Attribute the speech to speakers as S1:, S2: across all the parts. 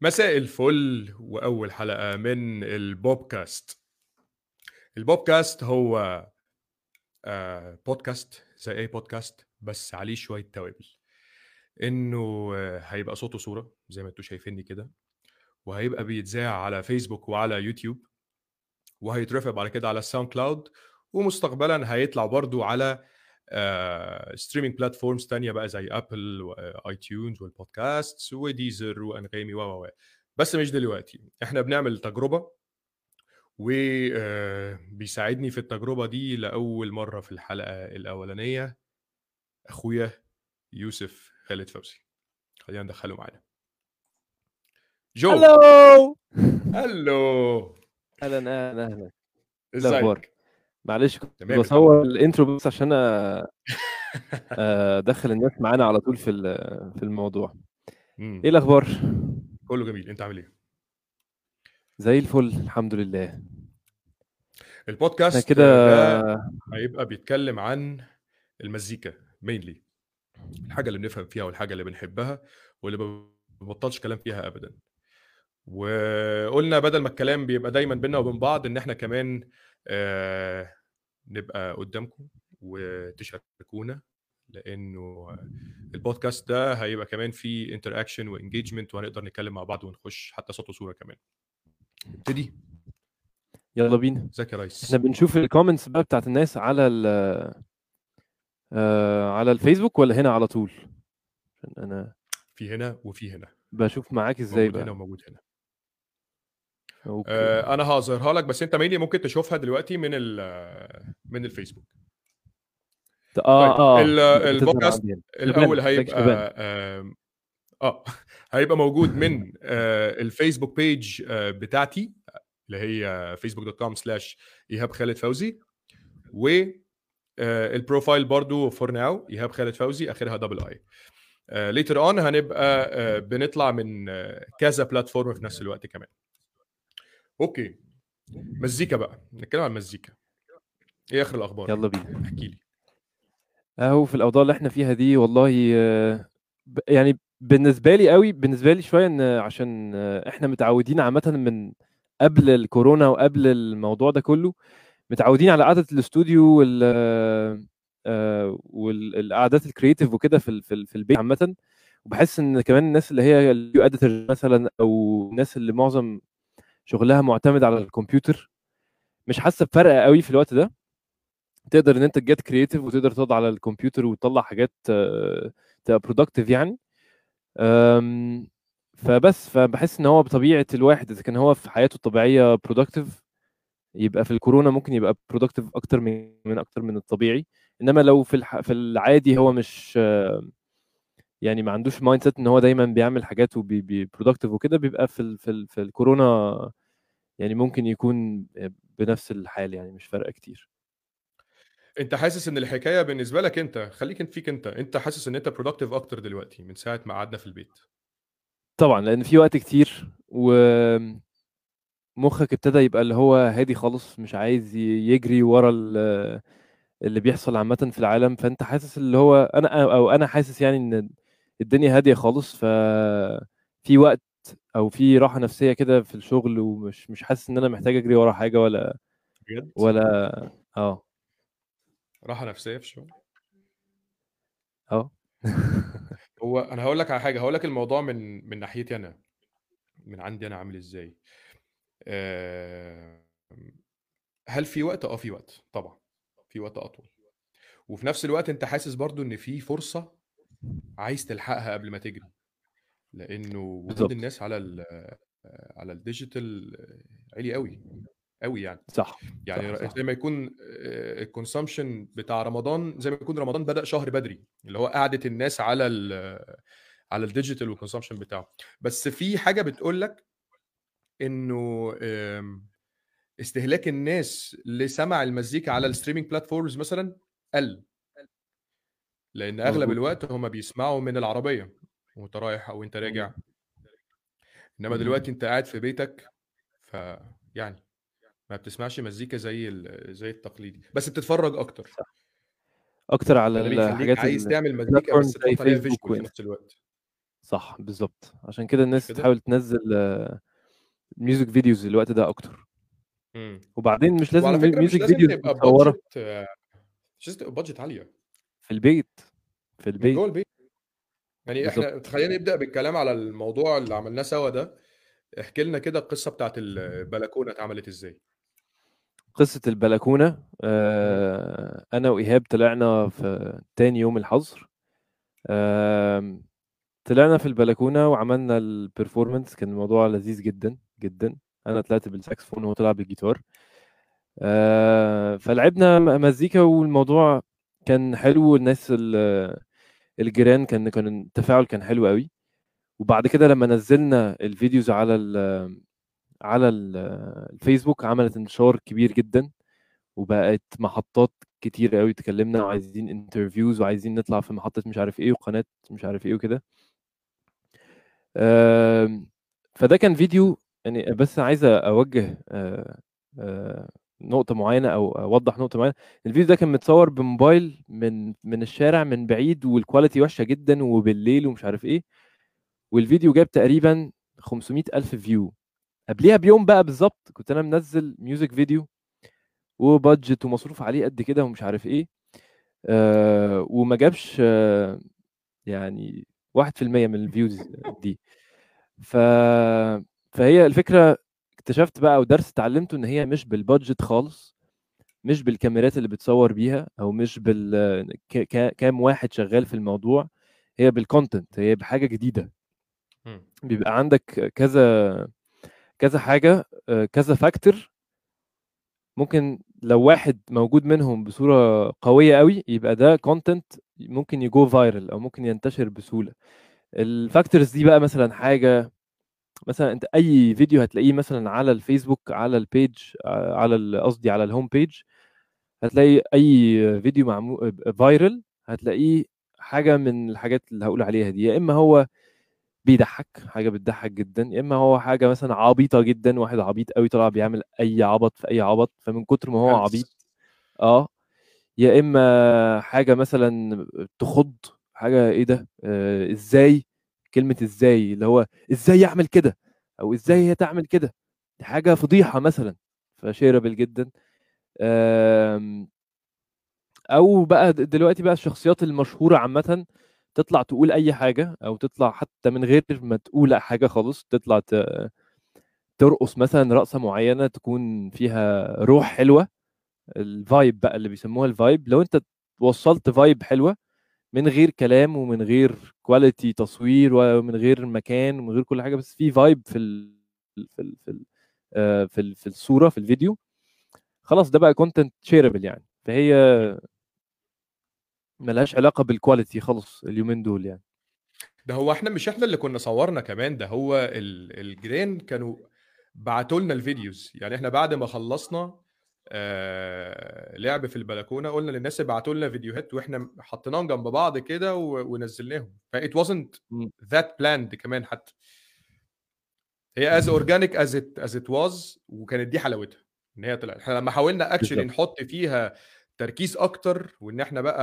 S1: مساء الفل وأول حلقة من البوبكاست. البوبكاست هو آه بودكاست زي أي بودكاست بس عليه شوية توابل. إنه آه، هيبقى صوت وصورة زي ما أنتوا شايفيني كده وهيبقى بيتذاع على فيسبوك وعلى يوتيوب وهيترفع بعد كده على الساوند كلاود ومستقبلا هيطلع برضو على streaming uh, platforms تانية بقى زي ابل واي تيونز والبودكاست وديزر وأنغامي و و بس مش دلوقتي. إحنا بنعمل تجربة وبيساعدني في التجربة دي لأول مرة في الحلقة الأولانية. أخويا يوسف خالد فوزي. خلينا ندخله معانا. جو.
S2: هلو
S1: هلو
S2: أهلا أهلا أهلا.
S1: إزيك؟
S2: الأخبار؟ معلش كنت بصور ال intro بس عشان ادخل الناس معانا على طول في في الموضوع.
S1: مم.
S2: إيه الأخبار؟
S1: كله جميل. أنت عامل إيه؟
S2: زي الفل الحمد لله.
S1: البودكاست
S2: كده
S1: ده هيبقى بيتكلم عن المزيكا مينلي الحاجة اللي بنفهم فيها والحاجة اللي بنحبها واللي ما بنبطلش كلام فيها ابدا. وقلنا بدل ما الكلام بيبقى دايما بينا وبين بعض إن إحنا كمان آه نبقى قدامكم وتشاركونا لأنه البودكاست ده هيبقى كمان فيه interaction و engagement وهنقدر نتكلم مع بعض ونخش حتى صوت وصورة كمان. ابتدي
S2: يلا بينا.
S1: ازيك يا ريس؟
S2: إحنا بنشوف ال comments بقى بتاعت الناس على ال آه، على الفيسبوك ولا هنا على طول؟ عشان أنا
S1: في هنا وفي هنا.
S2: بشوف معاك إزاي
S1: موجود هنا
S2: بقى.
S1: وموجود هنا.
S2: okay
S1: آه، أنا هظهرها لك بس أنت mainly ممكن تشوفها دلوقتي من ال من الفيسبوك
S2: آه آه
S1: ال-
S2: بتظهر
S1: البودكاست.
S2: الأول
S1: هيبقى. آم، آه هيبقى موجود من آه، الفيسبوك page آه، بتاعتي اللي هي فيسبوك dot com slash إيهاب خالد فوزي و آه، ال profile برضو for now إيهاب خالد فوزي آخرها double e later on هنبقى آه، بنطلع من آه، كذا platform في نفس الوقت كمان okay. مزيكا بقى نتكلم عن المزيكا إيه آخر الأخبار؟
S2: يلا بينا.
S1: احكي لي.
S2: أهو في الأوضاع اللي إحنا فيها دي والله يعني بالنسبة لي قوي بالنسبة لي شوية إن عشان إحنا متعودين عامه من قبل الكورونا وقبل الموضوع ده كله متعودين على قعدة الاستوديو وال آه، والقعدات ال creative وكده في في ال- في البيت عامه. وبحس إن كمان الناس اللي هي ال video editor مثلا أو الناس اللي معظم شغلها معتمد على الكمبيوتر مش حاسة بفرق قوي في الوقت ده تقدر إن أنت تجيت creative وتقدر تقعد على الكمبيوتر وتطلع حاجات آه، تبقى productive يعني أم، فبس فبحس إن هو بطبيعة الواحد إذا كان هو في حياته الطبيعية productive يبقى في الكورونا ممكن يبقى productive أكتر من من أكتر من الطبيعي إنما لو في. في العادي هو مش آه، يعني ما عندوش mindset إن هو دايما بيعمل حاجات و productive وكده بيبقى في ال... في ال... في الكورونا يعني ممكن يكون بنفس الحال يعني مش فارقة كتير.
S1: أنت حاسس إن الحكاية بالنسبة لك أنت خليك أنت فيك أنت أنت حاسس إن أنت برودكتيف أكتر دلوقتي من ساعة ما قعدنا في البيت؟
S2: طبعا لأن في وقت كتير ومخك ابتدى يبقى اللي هو هادي خالص مش عايز يجري ورا ال- اللي بيحصل عامة في العالم. فأنت حاسس اللي هو أنا أو أنا حاسس يعني إن الدنيا هادية خالص ففي وقت أو في راحة نفسية كده في الشغل ومش مش حاسس إن أنا محتاج أجري ورا حاجة ولا
S1: بجد؟
S2: ولا آه.
S1: راحة نفسية في الشغل؟
S2: آه.
S1: هو أنا هقول لك على حاجة هقول لك الموضوع من من ناحيتي أنا. من عندي أنا عامل إزاي. آه، هل في وقت؟ آه في وقت طبعا في وقت أطول. وفي نفس الوقت أنت حاسس برضو إن في فرصة عايز تلحقها قبل ما تجري. لأنه وجود
S2: بالظبط
S1: الناس على ال على ال digital عالي قوي قوي يعني.
S2: صح
S1: يعني
S2: صح
S1: زي ما يكون ال consumption بتاع رمضان زي ما يكون رمضان بدأ شهر بدري اللي هو قعدة الناس على ال على ال digital وال consumption بتاعه. بس في حاجة بتقول لك إنه آم، استهلاك الناس لسمع المزيكا على ال streaming platforms مثلا قل. لأن
S2: أغلب
S1: الوقت هم بيسمعوا من العربية وأنت رايح أو أنت راجع.
S2: إنما.
S1: دلوقتي أنت قاعد في بيتك ف يعني ما بتسمعش مزيكا زي زي التقليدي. بس بتتفرج أكتر.
S2: أكتر على الحاجات
S1: عايز تعمل مزيكا بس
S2: زي
S1: تحط عليها
S2: فيسبوك
S1: visual في نفس الوقت.
S2: صح بالظبط عشان كده الناس
S1: كده؟
S2: تحاول تنزل music videos الوقت ده أكتر.
S1: مم.
S2: وبعدين مش لازم
S1: music videos مش لازم تبقى budget عالية.
S2: في البيت. في البيت.
S1: جوه البيت. يعني
S2: بالظبط
S1: إحنا خلينا نبدأ بالكلام على الموضوع اللي عملناه سوا ده. احكي لنا كده القصة بتاعت البلكونة اتعملت إزاي.
S2: قصة البلكونة
S1: مم.
S2: آه، أنا وإيهاب طلعنا في تاني يوم الحظر. آم، طلعنا في البلكونة وعملنا البرفورمانس كان الموضوع لذيذ جدا جدا. أنا طلعت بالساكسفون وهو طلع بالجيتار. آه، فلعبنا مزيكا والموضوع كان حلو الناس ال- الجيران كان كان التفاعل كان حلو قوي وبعد كده لما نزلنا ال videos على ال على ال- الفيسبوك عملت انتشار كبير جدا. وبقت محطات كتير قوي تكلمنا وعايزين interviews وعايزين نطلع في محطة مش عارف إيه وقناة مش عارف إيه وكده. فده كان فيديو يعني بس عايز أوجه نقطة معينة أو أوضح نقطة معينة. الفيديو ده كان متصور بموبايل من من الشارع من بعيد وال quality وحشة جدا وبالليل ومش عارف إيه. والفيديو جاب تقريبا 500 ألف view قبليها بيوم بقى بالظبط كنت أنا منزل music video و budget ومصروف عليه قد كده ومش عارف إيه. آه وما جابش آه يعني واحد في المية من ال views دي. ف... فهي الفكرة اكتشفت بقى ودرس اتعلمته إن هي مش بال budget خالص مش بالكاميرات اللي بتصور بيها أو مش بال. كام واحد شغال في الموضوع هي بال content هي بحاجة جديدة
S1: مم.
S2: بيبقى عندك كذا كذا حاجة آه، كذا factor ممكن لو واحد موجود منهم بصورة قوية قوي يبقى ده content ممكن يجو viral أو ممكن ينتشر بسهولة ال factors دي بقى مثلا حاجة مثلا أنت أي فيديو هتلاقيه مثلا على الفيسبوك على ال page آه، على قصدي على ال home page هتلاقي أي فيديو معمول viral هتلاقيه حاجة من الحاجات اللي هقول عليها دي. يا إما هو بيضحك حاجة بتضحك جدا يا إما هو حاجة مثلا عبيطة جدا واحد عبيط قوي طلع بيعمل أي عبط في أي عبط فمن كتر ما هو عبيط آه يا إما حاجة مثلا تخض حاجة إيه ده؟ آه إزاي كلمة إزاي؟ اللي هو إزاي يعمل كده؟ أو
S1: إزاي.
S2: هي تعمل كده؟ دي حاجة فضيحة مثلا فشيربل جدا. آم، أو بقى دلوقتي بقى الشخصيات المشهورة عامة تطلع تقول أي حاجة أو تطلع حتى من غير ما تقول حاجة خالص تطلع ترقص مثلا رقصة معينة تكون فيها روح حلوة. ال vibe بقى اللي بيسموها ال vibe لو أنت وصلت vibe حلوة من غير كلام ومن غير quality تصوير ومن غير مكان ومن غير كل حاجة بس في vibe في ال في ال في ال آه، في, ال في الصورة في الفيديو. خلاص ده بقى content shareable يعني. فهي. ملهاش علاقة بال quality خالص اليومين دول يعني.
S1: ده هو إحنا مش إحنا اللي كنا صورنا كمان ده هو ال- الجيران كانوا بعتوا لنا ال videos يعني إحنا بعد ما خلصنا آه لعب في البلكونة قلنا للناس ابعتوا لنا فيديوهات وإحنا حطيناهم جنب بعض كده ونزلناهم. ف it wasn't that planned كمان حتى. هي as organic as it as it was وكانت دي حلاوتها إن هي طلعت. إحنا لما حاولنا
S2: actually
S1: نحط فيها تركيز أكتر وإن إحنا بقى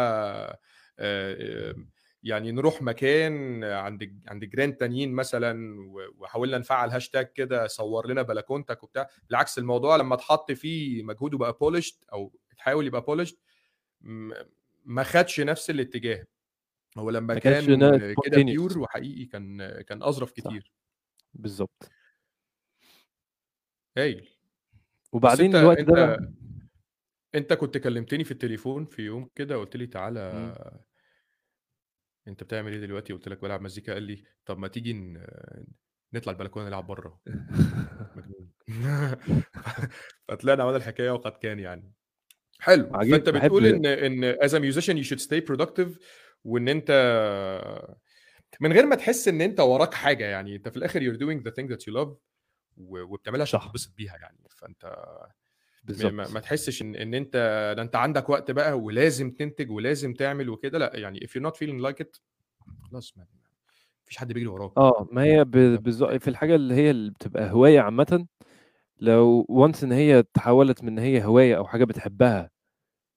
S1: آه، آه، يعني نروح مكان عند عند جيران تانيين مثلا وحاولنا نفعل هاشتاج كده صور لنا بلكونتك وبتاع بالعكس الموضوع لما اتحط فيه مجهود وبقى polished أو اتحاول يبقى polished ما خدش نفس الاتجاه هو لما كان كده. pure وحقيقي كان كان
S2: أظرف.
S1: كتير
S2: بالظبط
S1: هايل
S2: وبعدين
S1: أنت
S2: الوقت
S1: أنت
S2: ده
S1: أنت كنت كلمتني في التليفون في يوم كده قلت لي تعالى
S2: مم.
S1: أنت بتعمل إيه دلوقتي؟ قلت لك بلعب مزيكا قال لي طب ما تيجي ن- نطلع البلكونة نلعب بره. مجنون. فطلعنا عملنا الحكاية وقد كان يعني. حلو.
S2: عجيب فأنت
S1: بتقول إن إن as a musician you should stay productive وإن أنت من غير ما تحس إن أنت وراك حاجة يعني أنت في الآخر you're doing the thing that you love و- وبتعملها عشان
S2: صح.
S1: تتبسط بيها يعني. فأنت ما,
S2: بالظبط.
S1: ما تحسش إن إن أنت ده أنت عندك وقت بقى ولازم تنتج ولازم تعمل وكده. لا يعني if you're not feeling like it خلاص ما مفيش حد بيجري وراك.
S2: آه ما هي بالظبط. في الحاجة اللي هي اللي بتبقى هواية عامة لو وانس إن هي تحولت من إن هي هواية أو حاجة بتحبها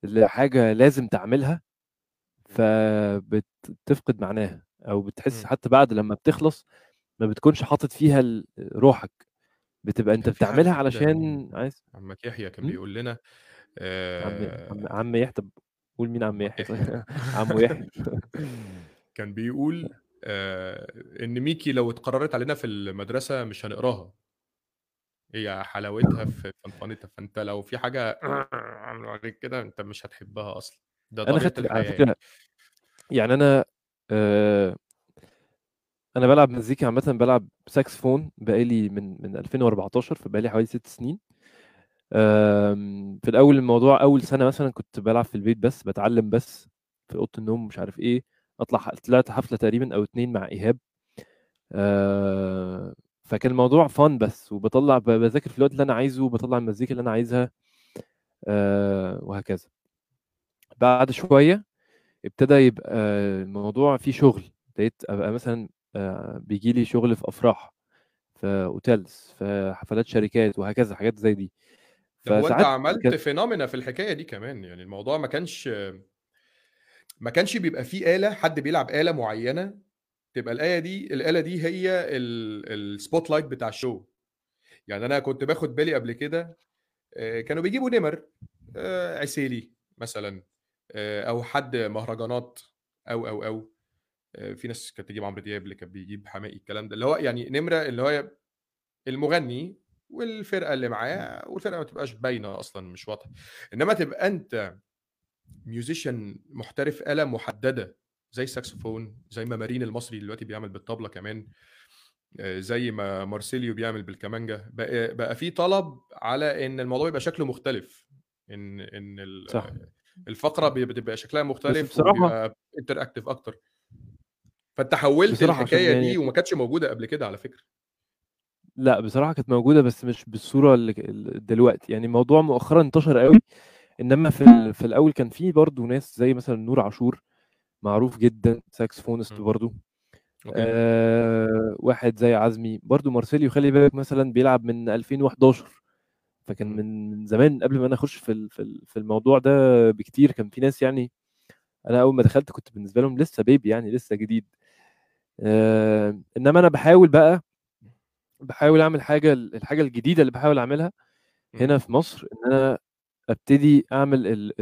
S2: لحاجة لازم تعملها فبتفقد معناها أو بتحس. حتى بعد لما بتخلص ما بتكونش حاطط فيها روحك. بتبقى
S1: كان في
S2: بتعملها
S1: حد
S2: علشان عايز
S1: عمك يحيى كان? بيقول لنا
S2: عم
S1: آه،
S2: عم عم يحيى طب قول مين عم يحيى؟
S1: يحيى.
S2: طيب عمو يحيى.
S1: كان بيقول آه، إن ميكي لو اتقررت علينا في المدرسة مش هنقراها. هي حلاوتها في فنفنتها فأنت لو في حاجة غير كده أنت مش هتحبها أصلا. ده
S2: أنا
S1: طبيعه
S2: خدت على
S1: الحياة يعني.
S2: فكره يعني أنا آه أنا بلعب مزيكا عامة بلعب ساكسفون بقالي من من 2014 فبقالي حوالي ست سنين. في الأول الموضوع أول سنة مثلا كنت بلعب في البيت بس بتعلم بس في أوضة النوم مش عارف إيه. أطلع طلعت حفلة تقريبا أو اتنين مع إيهاب. آه، فكان الموضوع فن بس وبطلع بذاكر في الوقت اللي أنا عايزه وبطلع المزيكا اللي أنا عايزها. آه، وهكذا. بعد شوية ابتدى يبقى الموضوع فيه شغل. ابتديت أبقى مثلا بيجي لي شغل في أفراح في hotels في حفلات شركات وهكذا حاجات زي دي.
S1: طب هو انت
S2: فساعات
S1: عملت
S2: كان
S1: phenomena في الحكاية دي كمان؟ يعني الموضوع ما كانش ما كانش بيبقى فيه آلة حد بيلعب آلة معينة تبقى الآية دي الآلة دي هي ال spotlight بتاع ال show. يعني أنا كنت باخد بالي قبل كده آه، كانوا بيجيبوا نمر آه، عسيلي مثلا آه، أو حد مهرجانات أو أو أو. آه، في ناس كانت تجيب عمرو دياب اللي كان بيجيب حماقي الكلام ده اللي هو يعني نمرة اللي هو المغني والفرقة اللي معاه والفرقة ما تبقاش باينة أصلا مش واضحة. إنما تبقى أنت musician محترف آلة محددة زي الساكسفون زي ما مارين المصري دلوقتي بيعمل بالطبلة كمان آه، زي ما مارسيليو بيعمل بالكمانجا بقى بقى في طلب على إن الموضوع يبقى شكله مختلف إن إن
S2: صح.
S1: الفقرة بتبقى شكلها مختلف بصراحة interactive أكتر. فانت حولت الحكاية دي
S2: يعني
S1: وما كانتش موجودة قبل كده على فكرة.
S2: لا بصراحة كانت موجودة بس مش بالصورة اللي دلوقتي. يعني الموضوع مؤخرا انتشر قوي إنما في في الأول كان في برضه ناس زي مثلا نور عاشور معروف جدا saxophonist
S1: م.
S2: برضه آه واحد زي عزمي. برضه مارسيليو خلي بالك مثلا بيلعب من 2011 فكان
S1: م.
S2: من زمان قبل ما أنا أخش في في ال- في الموضوع ده بكتير. كان في ناس يعني أنا أول ما دخلت كنت بالنسبة لهم لسه baby يعني لسه جديد. إنما أنا بحاول بقى بحاول أعمل حاجة الحاجة الجديدة اللي بحاول
S1: أعملها.
S2: هنا في مصر إن أنا أبتدي أعمل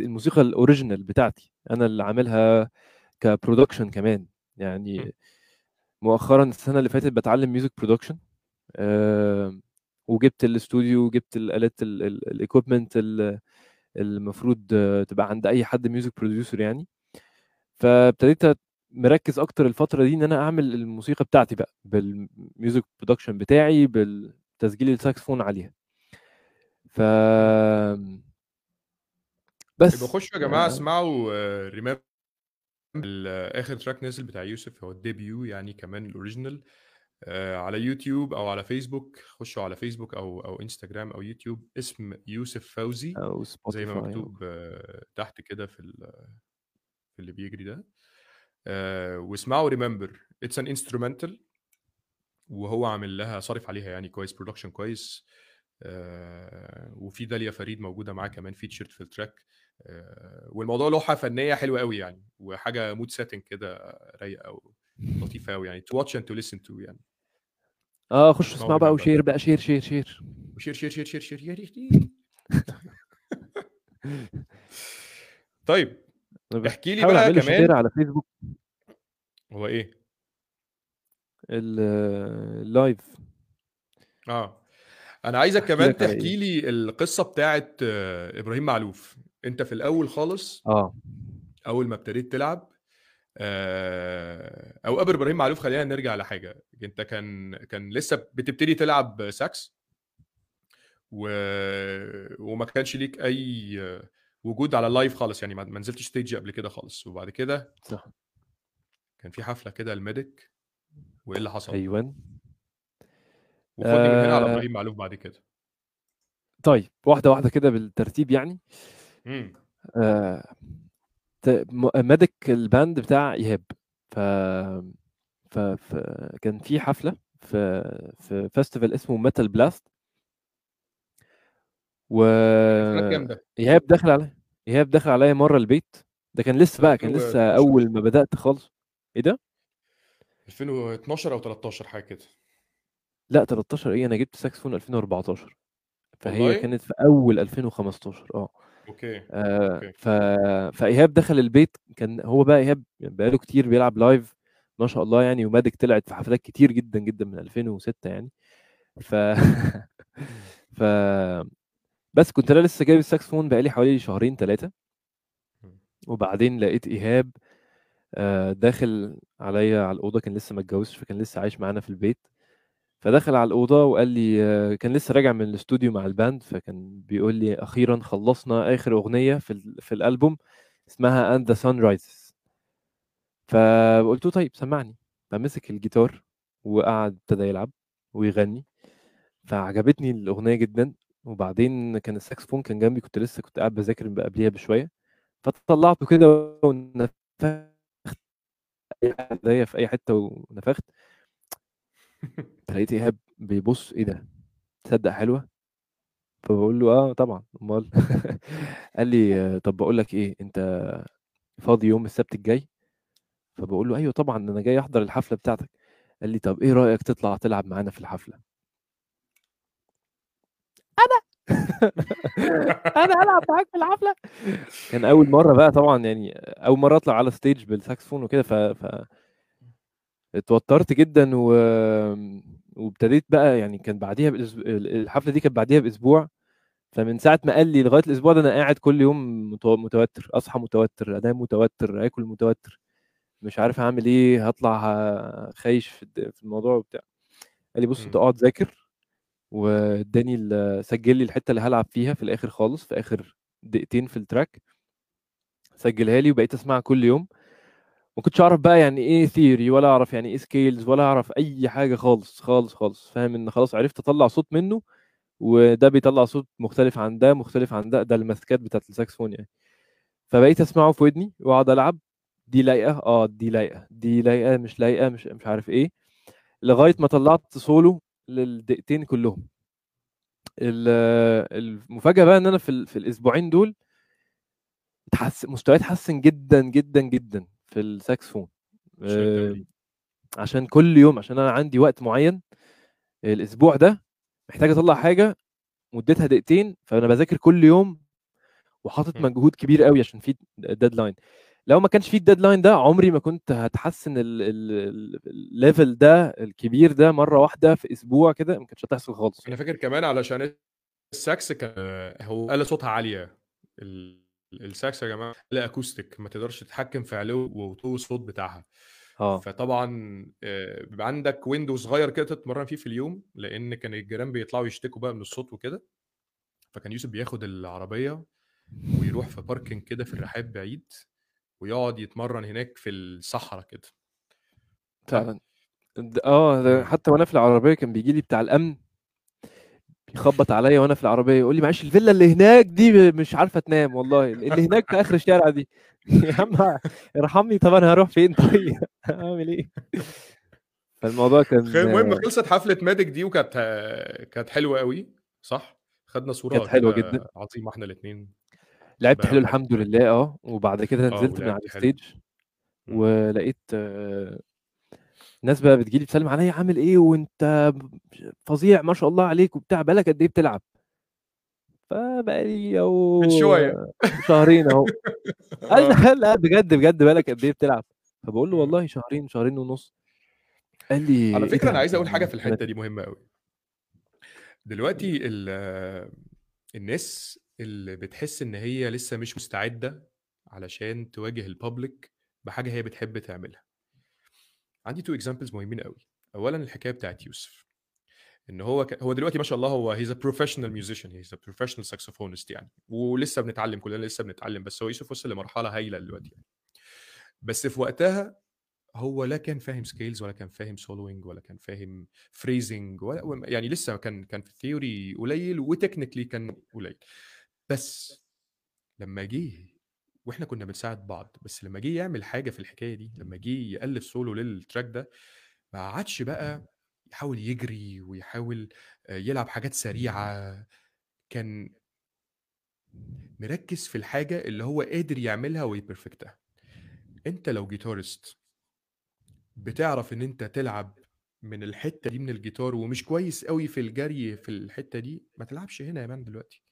S2: الموسيقى ال original بتاعتي أنا اللي عاملها ك production
S1: كمان.
S2: يعني مؤخرا السنة اللي فاتت بتعلم music production وجبت الاستوديو وجبت الالات ال equipment المفروض آه، تبقى عند أي حد music producer يعني فابتديت مركز أكتر الفترة دي إن أنا أعمل الموسيقى بتاعتي بقى بال music production بتاعي بالتسجيل الساكسفون عليها. ف
S1: يبقى
S2: بس.
S1: خشوا يا جماعة
S2: آه،
S1: اسمعوا Remember آخر track نزل بتاع يوسف هو ال debut يعني كمان ال original. آه، على يوتيوب أو على فيسبوك خشوا على فيسبوك أو أو إنستجرام أو يوتيوب اسم يوسف فوزي
S2: أو
S1: زي ما
S2: أو-
S1: مكتوب آه، تحت كده في في اللي بيجري ده. آه، واسمعوا Remember it's an instrumental وهو عامل لها صارف عليها يعني كويس production كويس. آه، وفي داليا فريد موجودة معاه كمان featured في ال track آه، والموضوع لوحه فنيه حلوة قوي يعني وحاجة mood setting كده رايقة ولطيفه قوي يعني to watch and to listen to يعني.
S2: آه
S1: اسمعوا
S2: اسمعوا بقى
S1: و
S2: share بقى share share share.
S1: و share share share share share يا طيب. احكي لي بقى كمان
S2: على فيسبوك
S1: هو إيه؟
S2: ال- ال
S1: live آه. أنا
S2: عايزك
S1: كمان تحكي
S2: إيه.
S1: لي القصة بتاعت إبراهيم معلوف. أنت في الأول خالص
S2: آه.
S1: أول ما ابتديت تلعب آه، أو قبل إبراهيم معلوف خلينا نرجع لحاجة. أنت كان كان لسه بتبتدي تلعب ساكس؟ و... وما كانش ليك أي وجود على ال live خالص يعني ما نزلتش stage قبل كده خالص. وبعد كده
S2: صح.
S1: كان في حفلة كده ال Medic وإيه اللي حصل؟
S2: أيوه
S1: وخدني من هنا على
S2: آه.
S1: إبراهيم معلوف بعد كده.
S2: طيب واحدة واحدة كده بالترتيب يعني.
S1: امم
S2: آه ت- م- Medic ال band بتاع إيهاب. ف... ف... ف... كان في حفلة في في festival اسمه Metal Blast و؟ إيهاب دخل عليا إيهاب دخل عليا مرة البيت ده كان لسه بقى كان لسه
S1: 2012
S2: أول ما بدأت خالص. إيه ده؟
S1: 2012 أو 13 حاجة كده.
S2: لا 13 إيه أنا جبت ساكسفون 2014 فهي
S1: والله؟
S2: كانت في أول 2015 آه.
S1: أوكي
S2: آه،
S1: أوكي.
S2: ف... فإيهاب دخل البيت كان هو بقى إيهاب بقاله كتير بيلعب live ما شاء الله يعني و Medic طلعت في حفلات كتير جدا جدا من 2006 يعني. ف ف بس كنت أنا لسه جايب الساكسفون بقالي حوالي شهرين ثلاثة وبعدين لقيت إيهاب آه، داخل عليا على الأوضة كان لسه ما اتجوزش فكان لسه عايش معانا في البيت. فدخل على الأوضة وقال لي آه، كان لسه راجع من الاستوديو مع ال band فكان بيقول لي أخيرا خلصنا آخر أغنية في في الألبوم اسمها and the sun rises. فقلت له طيب سمعني. فمسك الجيتار وقعد ابتدى يلعب ويغني. فعجبتني الأغنية جدا. وبعدين كان الساكسفون كان جنبي كنت لسه كنت قاعد بذاكر قبليها بشوية. فطلعته كده ونفخت ايديا في أي حتة ونفخت. فلقيت إيهاب بيبص إيه ده؟ تصدق حلوة؟ فبقول له آه طبعا أمال؟ قال لي طب بقول لك إيه أنت فاضي يوم السبت الجاي؟ فبقول له أيوه طبعا أنا جاي أحضر الحفلة بتاعتك. قال لي طب إيه رأيك تطلع تلعب معانا في الحفلة؟ أنا هلعب معاك في الحفلة؟ كان أول مرة بقى طبعا يعني أول مرة أطلع على stage بالساكسفون وكده ف... ف... اتوترت جدا و... وابتديت بقى يعني كان بعديها بأسب... الحفلة دي كانت بعديها بأسبوع فمن ساعة ما قال لي لغاية الأسبوع ده أنا قاعد كل يوم متو- متوتر أصحى متوتر أنام متوتر آكل متوتر مش عارف اعمل إيه هطلع خايش في الموضوع وبتاع. قال لي بص
S1: أنت.
S2: أقعد ذاكر واداني سجل لي الحتة اللي هلعب فيها في الآخر خالص في آخر دقيقتين في ال track سجلها لي وبقيت أسمعها كل يوم. ما كنتش أعرف بقى يعني إيه theory ولا أعرف يعني إيه scales ولا أعرف أي حاجة خالص خالص خالص. فاهم إن خلاص عرفت أطلع صوت منه وده بيطلع صوت مختلف عن ده مختلف عن ده ده المسكات بتاعت الساكسفون يعني. فبقيت أسمعه في ودني وأقعد ألعب. دي لايقة؟ آه دي لايقة. دي لايقة مش لايقة مش مش عارف إيه. لغاية ما طلعت سولو للدقيقتين كلهم ال- المفاجأة بقى إن أنا في في الأسبوعين دول اتحسن مستواي اتحسن جدا جدا جدا في الساكسفون
S1: عشان
S2: آه،. عشان كل يوم عشان أنا عندي وقت معين الأسبوع ده محتاج أطلع حاجة مدتها دقيقتين فأنا بذاكر كل يوم وحاطط. مجهود كبير قوي عشان في deadline لو ما كانش في ال deadline ده عمري ما كنت هتحسن ال- ال- ال- ال level ده الكبير ده مرة واحدة في أسبوع كده ما كانتش هتحصل خالص.
S1: أنا فاكر كمان علشان الساكس كان هو آلة صوتها عالية. ال- الساكس يا جماعة آلة acoustic ما تقدرش تتحكم في علو وطول الصوت بتاعها.
S2: آه.
S1: فطبعا آه، بيبقى عندك window صغير كده تتمرن فيه في اليوم لأن كان الجيران بيطلعوا يشتكوا بقى من الصوت وكده. فكان يوسف بياخد العربية ويروح في باركنج كده في الرحاب بعيد. ويقعد يتمرن هناك في الصحراء كده.
S2: فعلا. آه ده. حتى وأنا في العربية كان بيجي لي بتاع الأمن يخبط عليا وأنا في العربية يقول لي معلش الفيلا اللي هناك دي مش عارفة تنام والله اللي هناك في آخر الشارع دي. يا عم ارحمني طب أنا هروح فين؟ طيب اعمل إيه؟ فالموضوع كان
S1: المهم خلصت حفلة مادك دي وكانت كانت حلوة قوي صح؟ خدنا صورة
S2: كانت حلوة
S1: كده
S2: جدا.
S1: عظيمة إحنا الاثنين
S2: لعبت حلو الحمد لله آه وبعد كده
S1: آه،
S2: نزلت من على. الستيج. ولقيت آه، ناس بقى بتجيلي تسلم عليا عامل إيه وأنت فظيع ما شاء الله عليك وبتاع بالك قد إيه بتلعب فبقالي أو
S1: من شوية.
S2: شهرين أهو قال
S1: آه.
S2: لا بجد بجد بالك قد إيه بتلعب فبقول له. والله شهرين شهرين ونص قال لي
S1: على
S2: إيه
S1: فكرة
S2: ده؟
S1: أنا عايز أقول حاجة في الحتة دي مهمة قوي دلوقتي ال- الناس اللي بتحس إن هي لسه مش مستعدة علشان تواجه ال public بحاجة هي بتحب تعملها. عندي two examples مهمين قوي اولا الحكاية بتاعت يوسف. إن هو ك... هو دلوقتي ما شاء الله هو he's a professional musician he's a professional saxophonist يعني. ولسه بنتعلم كلنا لسه بنتعلم بس هو يوسف وصل لمرحلة هايلة دلوقتي يعني. بس في وقتها هو لا كان فاهم scales ولا كان فاهم soloing ولا كان فاهم phrasing ولا يعني لسه كان كان في ال theory قليل و technically كان قليل. بس لما جه وإحنا كنا بنساعد بعض بس لما جه يعمل حاجة في الحكاية دي لما جه يالف solo لل track ده ما عادش بقى يحاول يجري ويحاول يلعب حاجات سريعة كان مركز في الحاجة اللي هو قادر يعملها وي perfect ها أنت لو guitarist بتعرف إن أنت تلعب من الحتة دي من الجيتار ومش كويس قوي في الجري في الحتة دي ما تلعبش هنا يا man دلوقتي.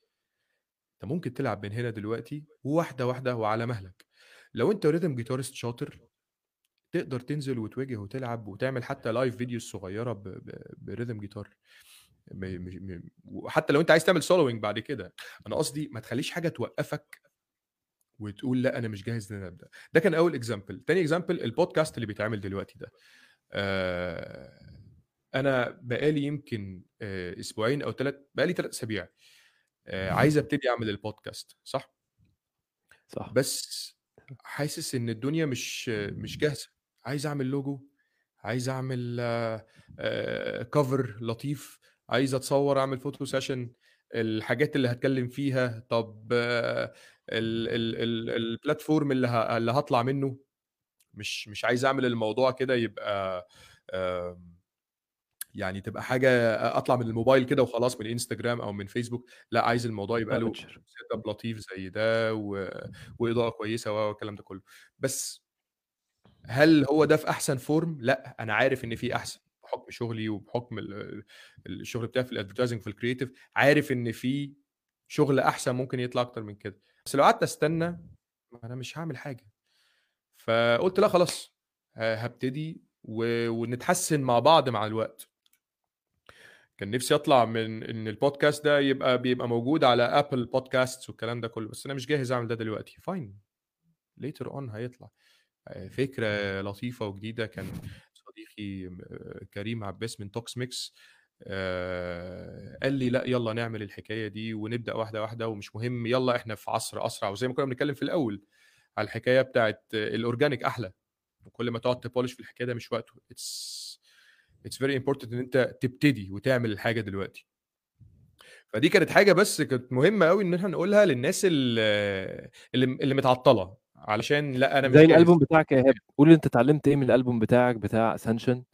S1: ممكن تلعب من هنا دلوقتي واحدة واحدة وعلى مهلك. لو أنت rhythm guitarist شاطر تقدر تنزل وتواجه وتلعب وتعمل حتى live videos صغيرة ب rhythm guitar. وحتى لو أنت عايز تعمل soloing بعد كده. أنا قصدي ما تخليش حاجة توقفك وتقول لأ أنا مش جاهز إن أنا أبدأ. ده كان أول example تاني example البودكاست اللي بيتعمل دلوقتي ده. آه أنا بقالي يمكن آه أسبوعين أو ثلاث بقالي ثلاث أسابيع. عايز أبتدي أعمل البودكاست صح؟
S2: صح.
S1: بس حاسس إن الدنيا مش مش جاهزة. عايز أعمل لوجو عايز أعمل cover لطيف عايز أتصور أعمل photo session الحاجات اللي هتكلم فيها طب آه، ال- ال- ال- ال platform اللي اللي هطلع منه. مش مش عايز أعمل الموضوع كده يبقى آم، يعني تبقى حاجة أطلع من الموبايل كده وخلاص من انستجرام أو من فيسبوك لأ عايز الموضوع يبقى له. setup لطيف زي ده و... وإضاءة كويسة والكلام ده كله. بس هل هو ده في أحسن form لأ أنا عارف إن في أحسن بحكم شغلي وبحكم ال- الشغل بتاعي في ال advertising في ال creative عارف إن في شغل أحسن ممكن يطلع أكتر من كده. بس لو قعدت أستنى أنا مش هعمل حاجة. فقلت لأ خلاص هبتدي و... ونتحسن مع بعض مع الوقت. كان نفسي اطلع من إن البودكاست ده يبقى بيبقى موجود على Apple Podcast والكلام ده كله بس أنا مش جاهز أعمل ده دلوقتي. fine later on هيطلع. آه، فكرة لطيفة وجديدة. كان صديقي آه، كريم عباس من توكس ميكس آه، قال لي لا يلا نعمل الحكاية دي ونبدأ واحدة واحدة ومش مهم يلا إحنا في عصر أسرع. وزي ما كنا بنتكلم في الأول على الحكاية بتاعت ال organic أحلى. وكل ما تقعد ت polish في الحكاية ده مش وقته. it's it's very important إن أنت تبتدي وتعمل الحاجة دلوقتي. فدي كانت حاجة بس كانت مهمة قوي إن إحنا نقولها للناس اللي اللي, متعطلة. علشان لأ أنا
S2: زي الألبوم بتاعك يا ايهاب قول أنت اتعلمت إيه من الألبوم بتاعك بتاع Ascension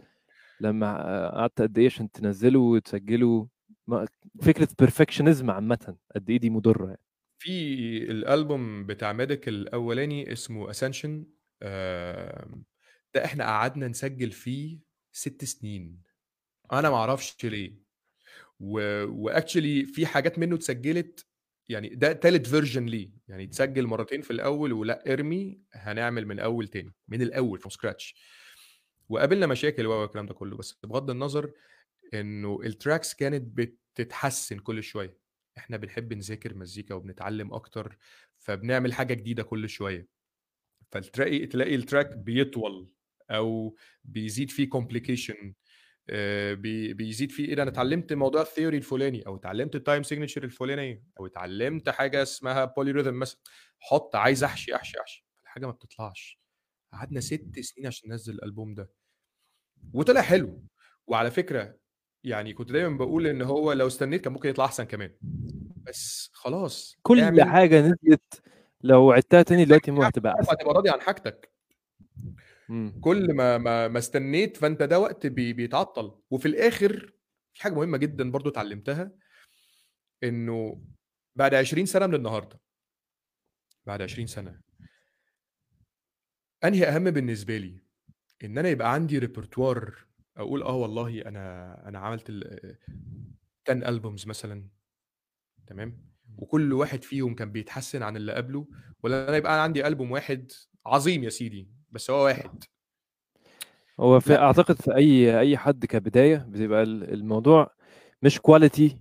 S2: لما قعدت قد إيه عشان تنزله وتسجله؟ فكرة perfectionism عامة قد إيه دي مضرة يعني.
S1: في الألبوم بتاع ميديكال الأولاني اسمه Ascension ده إحنا قعدنا نسجل فيه ست سنين. أنا ما أعرفش ليه. و actually في حاجات منه اتسجلت يعني ده تالت version ليه. يعني اتسجل مرتين في الأول ولا ارمي هنعمل من الأول تاني من الأول from scratch وقابلنا مشاكل والكلام ده كله بس بغض النظر إنه ال tracks كانت بتتحسن كل شوية. إحنا بنحب نذاكر مزيكا وبنتعلم أكتر فبنعمل حاجة جديدة كل شوية. فتلاقي تلاقي ال track بيطول. أو بيزيد فيه complication بيزيد فيه إيه ده؟ أنا اتعلمت موضوع ال theory الفلاني أو اتعلمت ال time signature الفلانيه أو اتعلمت حاجة اسمها polyrhythm مثلا حط عايز أحشي أحشي أحشي. الحاجة ما بتطلعش. قعدنا ست سنين عشان ننزل الألبوم ده. وطلع حلو. وعلى فكرة يعني كنت دايما بقول إن هو لو استنيت كان ممكن يطلع أحسن كمان. بس خلاص
S2: كل
S1: اعمل
S2: حاجة نزلت لو عدتها تاني دلوقتي هتبقى أحسن.
S1: هتبقى راضي عن حاجتك.
S2: مم.
S1: كل ما ما ما استنيت فانت ده وقت بي بيتعطل. وفي الآخر في حاجة مهمة جدا برضو اتعلمتها إنه بعد 20 سنة من النهارده بعد 20 سنة أنهي أهم بالنسبة لي؟ إن أنا يبقى عندي repertoire أقول آه والله أنا أنا عملت ال 10 albums مثلا تمام؟ وكل واحد فيهم كان بيتحسن عن اللي قبله ولا أنا يبقى عندي البوم واحد عظيم يا سيدي بس هو واحد.
S2: هو في. أعتقد في أي أي حد كبداية بتبقى ال- الموضوع مش quality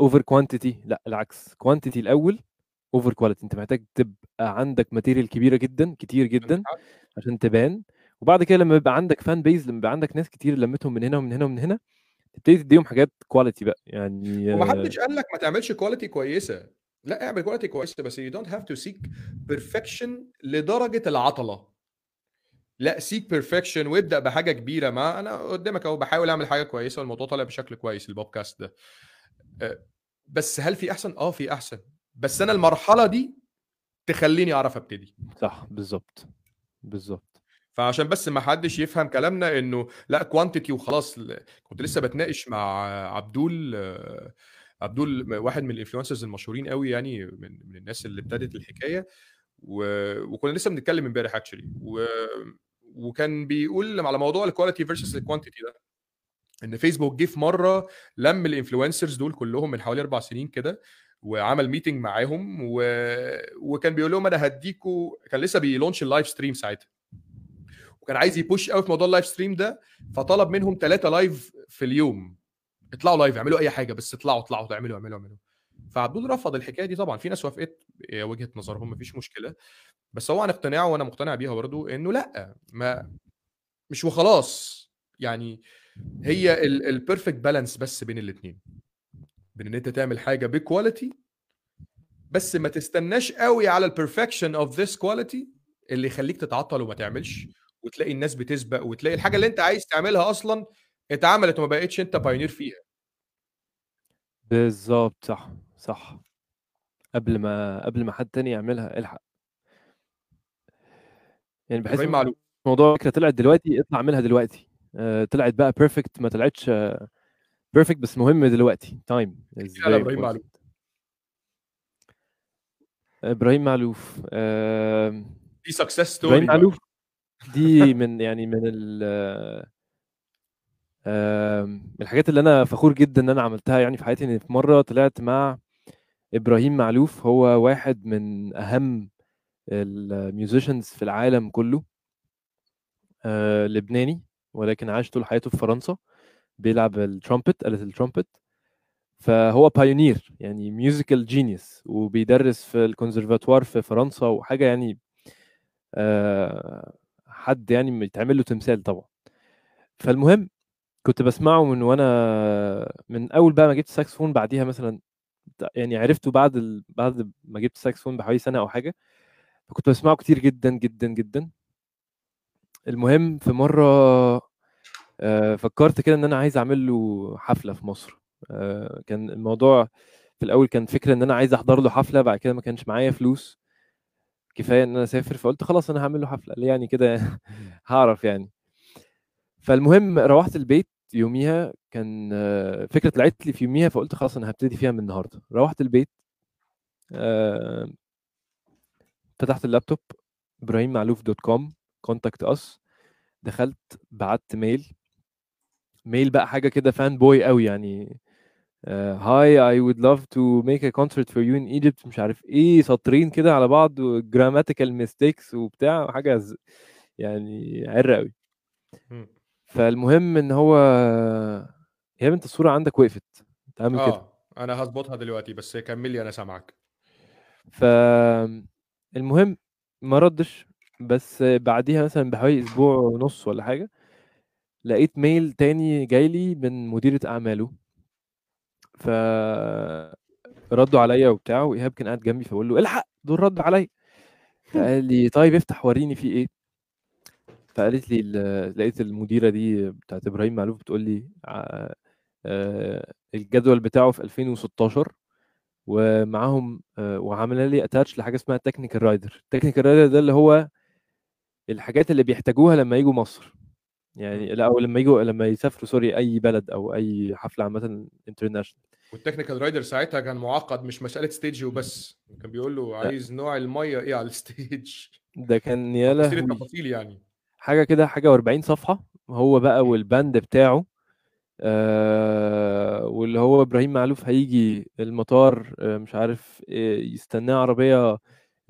S2: over quantity لأ العكس. quantity الأول over quality أنت محتاج تبقى عندك material كبيرة جدا كتير جدا عشان تبان. وبعد كده لما يبقى عندك fan base لما يبقى عندك ناس كتير لمتهم من هنا ومن هنا ومن هنا تبتدي تديهم حاجات quality بقى. يعني
S1: ومحدش قال لك ما تعملش quality كويسة. لأ اعمل quality كويسة بس you don't have to seek perfection لدرجة العطلة. لا seek perfection وابدأ بحاجة كبيرة. ما أنا قدامك أهو بحاول أعمل حاجة كويسة والموضوع طالع بشكل كويس البودكاست ده. أه، بس هل في أحسن؟ آه في أحسن. بس أنا المرحلة دي تخليني أعرف أبتدي.
S2: صح بالظبط. بالظبط.
S1: فعشان بس ما حدش يفهم كلامنا إنه لا quantity وخلاص كنت لسه بتناقش مع عبدول آه، عبدول واحد من ال influencers المشهورين قوي يعني من من الناس اللي ابتدت الحكاية. و... وكنا لسه بنتكلم امبارح actually و... وكان بيقول على موضوع ال quality versus ال quantity ده إن فيسبوك جه في مرة لم ال influencers دول كلهم من حوالي أربع سنين كده وعمل meeting معاهم و... وكان بيقول لهم أنا هديكوا كان لسه بي launch ال live stream ساعتها. وكان عايز ي push قوي في موضوع ال live stream ده فطلب منهم ثلاثة live في اليوم. اطلعوا live اعملوا أي حاجة بس اطلعوا اطلعوا اعملوا اعملوا اعملوا. فعبدول رفض الحكاية دي طبعا في ناس وافقت وجهة نظرهم مفيش مشكلة. بس هو عن اقتناعه وأنا مقتنع بيها برضو إنه لأ ما مش وخلاص. يعني هي ال perfect balance بس بين الاثنين بين إن أنت تعمل حاجة ب quality بس ما تستناش قوي على ال perfection of this quality اللي يخليك تتعطل وما تعملش. وتلاقي الناس بتسبق وتلاقي الحاجة اللي أنت عايز تعملها أصلا اتعملت وما بقتش أنت pioneer فيها.
S2: بالظبط صح صح. قبل ما قبل ما حد تاني يعملها الحق. يعني بحس إبراهيم
S1: معلوف.
S2: الموضوع فكره طلعت دلوقتي اطلع اعملها دلوقتي. آه، طلعت بقى perfect ما طلعتش perfect بس مهم دلوقتي. تايم
S1: على إبراهيم معلوف.
S2: إبراهيم معلوف آه،
S1: دي success
S2: إبراهيم
S1: story
S2: معلوف دي من يعني من ال آم، من الحاجات اللي أنا فخور جدا إن أنا عملتها يعني في حياتي إن في مرة طلعت مع إبراهيم معلوف هو واحد من أهم ال musicians في العالم كله آه، لبناني ولكن عاش طول حياته في فرنسا بيلعب الترومبت آلة الترومبت فهو pioneer يعني musical genius وبيدرس في الكونسرفاتوار في فرنسا وحاجة يعني آه، حد يعني يتعمل له تمثال طبعا. فالمهم كنت بسمعه من وأنا من أول بقى ما جبت ساكسفون بعديها مثلا يعني عرفته بعد ال... بعد ما جبت ساكسفون بحوالي سنة أو حاجة فكنت بسمعه كتير جدا جدا جدا. المهم في مرة آه، فكرت كده إن أنا عايز أعمل له حفلة في مصر. آه، كان الموضوع في الأول كان فكرة إن أنا عايز أحضر له حفلة بعد كده ما كانش معايا فلوس. كفاية إن أنا أسافر فقلت خلاص أنا هعمل له حفلة. يعني كده هعرف يعني. فالمهم روحت البيت يوميها كان آه، فكرة طلعت لي في يوميها فقلت خلاص أنا هبتدي فيها من النهارده. روحت البيت آه، فتحت اللابتوب إبراهيم معلوف dot com contact us دخلت بعت mail mail بقى حاجة كده fanboy قوي يعني hi I would love to make a concert for you in Egypt مش عارف إيه سطرين كده على بعض grammatical mistakes وبتاع حاجة ز- يعني عرة قوي. فالمهم إن هو يا بنت الصورة عندك وقفت تعمل كده.
S1: آه أنا هظبطها دلوقتي بس كمل لي أنا سامعك.
S2: فالمهم ما ردش بس بعديها مثلا بحوالي أسبوع ونص ولا حاجة لقيت ميل تاني جاي لي من مديرة أعماله. ف ردوا عليا وبتاع وإيهاب كان قاعد جنبي فبقول له إلحق دول ردوا عليا. فقال لي طيب افتح وريني في إيه. فقالت لي لقيت المديرة دي بتاعت إبراهيم معلوف بتقول لي آه، الجدول بتاعه في 2016 ومعاهم آه، وعامله لي attach لحاجه اسمها technical rider ال technical rider ده اللي هو الحاجات اللي بيحتاجوها لما يجوا مصر. يعني لا أو لما يجوا لما يسافروا sorry أي بلد أو أي حفلة عامة international
S1: وال technical rider ساعتها كان معقد مش مسألة stage وبس. كان بيقول له عايز نوع المية إيه على ال stage
S2: ده كان يا
S1: تفاصيل يعني.
S2: حاجة كده حاجة و40 صفحة هو بقى.
S1: وال
S2: band بتاعه آه واللي هو إبراهيم معلوف هيجي المطار آه مش عارف إيه يستناه عربية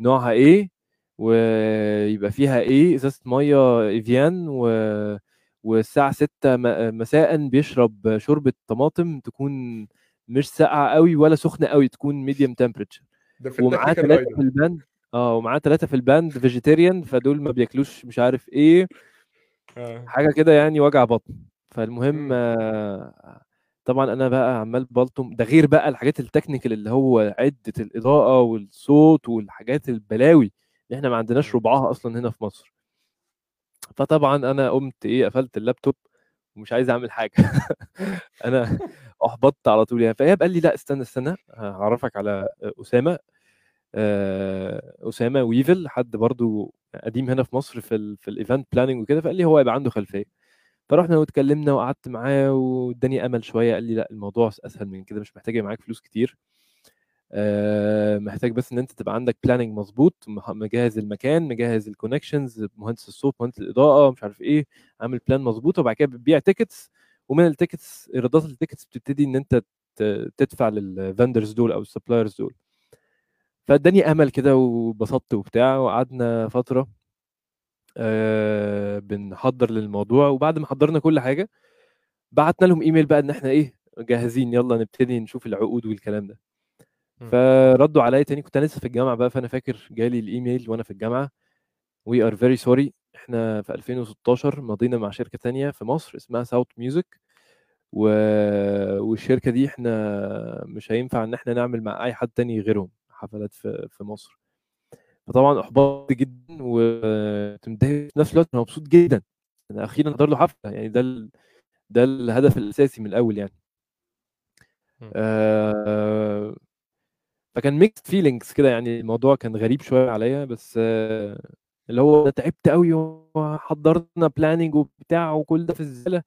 S2: نوعها إيه ويبقى فيها إيه إزازة مية إيفيان و والساعة 6 م- مساء بيشرب شوربة طماطم تكون مش ساقعة قوي ولا سخنة قوي تكون
S1: medium في
S2: ومعاه ثلاثة في
S1: ال
S2: band آه ومعاه ثلاثة في ال band vegetarian فدول ما بياكلوش مش عارف إيه.
S1: آه.
S2: حاجة كده يعني وجع بطن. فالمهم
S1: مم.
S2: آه، طبعا أنا بقى عمال بلطم ده غير بقى الحاجات التكنيكال اللي هو عدة الإضاءة والصوت والحاجات البلاوي اللي إحنا ما عندناش
S1: مم.
S2: ربعها أصلا هنا في مصر. فطبعا أنا قمت إيه قفلت اللابتوب ومش عايز أعمل حاجة. أنا أحبطت على طول يعني. فايهاب قال لي لأ استنى استنى هعرفك على أسامة. أسامة ويفل حد برضو قديم هنا في مصر في ال في ال event planning وكده فقال لي هو يبقى عنده خلفية. فرحنا واتكلمنا وقعدت معاه واداني أمل شوية قال لي لأ الموضوع أسهل من كده مش محتاج معاك فلوس كتير. محتاج بس إن أنت تبقى عندك planning مظبوط مجهز المكان مجهز ال connections مهندس الصوت مهندس الإضاءة مش عارف إيه عامل plan مظبوط وبعد كده بتبيع tickets ومن ال tickets إيرادات ال tickets بتبتدي إن أنت تدفع لل vendors دول أو ال suppliers دول. فاداني أمل كده وبسطت وبتاع وقعدنا فترة. بنحضر للموضوع وبعد ما حضرنا كل حاجة بعتنا لهم إيميل بقى إن إحنا إيه جاهزين يلا نبتدي نشوف العقود والكلام ده
S1: مم.
S2: فردوا عليا تاني كنت أنا لسه في الجامعة بقى فأنا فاكر جالي الإيميل وأنا في الجامعة we are very sorry إحنا في 2016 مضينا مع شركة تانية في مصر اسمها South Music و... والشركة دي إحنا مش هينفع إن إحنا نعمل مع أي حد تاني غيرهم حفلات في في مصر فطبعا احبطت جدا وكنت متضايق في نفس الوقت أنا مبسوط جدا. أنا أخيرا حضر له حفلة يعني ده ال... ده الهدف الأساسي من الأول يعني. آه... فكان mixed feelings كده يعني الموضوع كان غريب شوية عليا بس آه... اللي هو أنا تعبت قوي وحضرنا planning وبتاع وكل ده في الزبالة.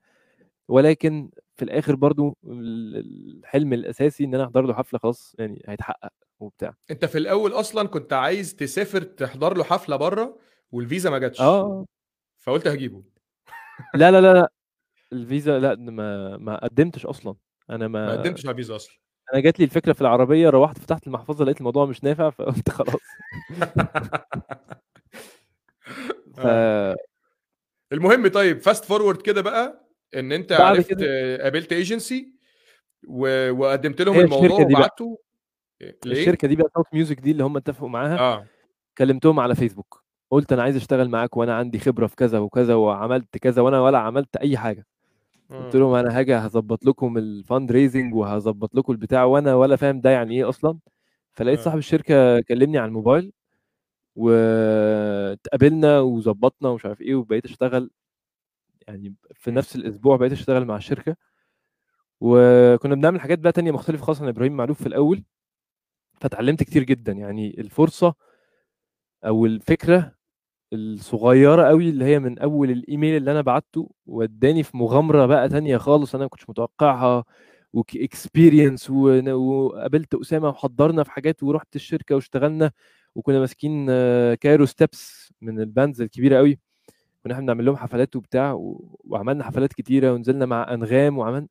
S2: ولكن في الآخر برضو ال- الحلم الأساسي إن أنا أحضر له حفلة خلاص يعني هيتحقق. وبتاع.
S1: انت في الأول أصلا كنت عايز تسافر تحضر له حفلة بره والفيزا ما جاتش.
S2: آه.
S1: فقلت هجيبه.
S2: لا لا لا لا. الفيزا لا ما ما قدمتش أصلا. أنا
S1: ما
S2: ما
S1: قدمتش على الفيزا أصلا.
S2: أنا جات لي الفكرة في العربية روحت فتحت المحفظة لقيت الموضوع مش نافع فقلت خلاص. ف
S1: آه. المهم طيب fast forward كده بقى إن
S2: أنت
S1: عرفت
S2: كده
S1: قابلت ايجنسي و... وقدمت لهم الموضوع وبعته. ليه؟
S2: الشركة دي بقى South Music دي اللي هم اتفقوا معاها
S1: آه
S2: كلمتهم على فيسبوك قلت أنا عايز أشتغل معاك وأنا عندي خبرة في كذا وكذا وعملت كذا وأنا ولا عملت أي حاجة قلت
S1: مم.
S2: لهم أنا هاجي هظبط لكم ال fundraising وهظبط لكم البتاع وأنا ولا فاهم ده يعني إيه أصلا فلقيت. صاحب الشركة كلمني على الموبايل واتقابلنا وظبطنا ومش عارف إيه وبقيت أشتغل يعني في. نفس الأسبوع بقيت أشتغل مع الشركة وكنا بنعمل حاجات بقى تانية مختلفة خالص عن إبراهيم معلوف في الأول فتعلمت كتير جدا. يعني الفرصة أو الفكرة الصغيرة قوي اللي هي من أول الإيميل اللي أنا بعته وداني في مغامرة بقى تانية خالص أنا ما كنتش متوقعها و experience وقابلت أسامة وحضرنا في حاجات ورحت الشركة واشتغلنا وكنا ماسكين Cairo Steps من ال bands الكبيرة قوي كنا إحنا بنعمل لهم حفلات وبتاع. وعملنا حفلات كتيرة ونزلنا مع أنغام وعملنا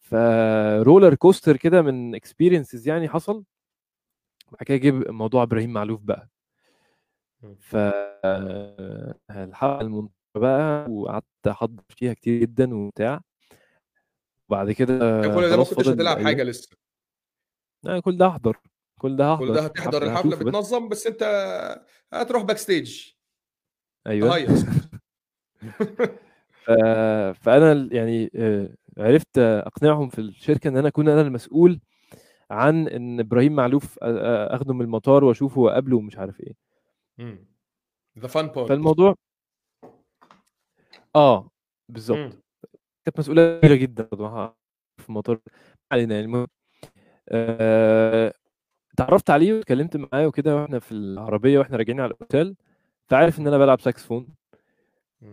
S2: ف roller coaster كده من experiences يعني حصل. بعد كده جه موضوع إبراهيم معلوف بقى.
S1: مم.
S2: ف الحلقة المنطقة بقى وقعدت أحضر فيها كتير جدا وبتاع. وبعد كده
S1: كل ده ما كنتش هتلعب. حاجة لسه؟
S2: لا كل ده أحضر. كل ده
S1: كل
S2: هحضر
S1: ده هتحضر الحفلة
S2: هشوفه بس
S1: بتنظم بس أنت هتروح
S2: backstage أيوه. فأنا يعني آه، عرفت أقنعهم في الشركة إن أنا أكون أنا المسؤول عن إن إبراهيم معلوف أخده من المطار وأشوفه وأقابله ومش عارف إيه.
S1: the fun part
S2: فالموضوع آه بالظبط كانت مسؤولية كبيرة جدا في المطار. علينا يعني المهم آه، اتعرفت عليه واتكلمت معاه وكده وإحنا في العربية وإحنا راجعين على الأوتيل فعارف إن أنا بلعب ساكسفون.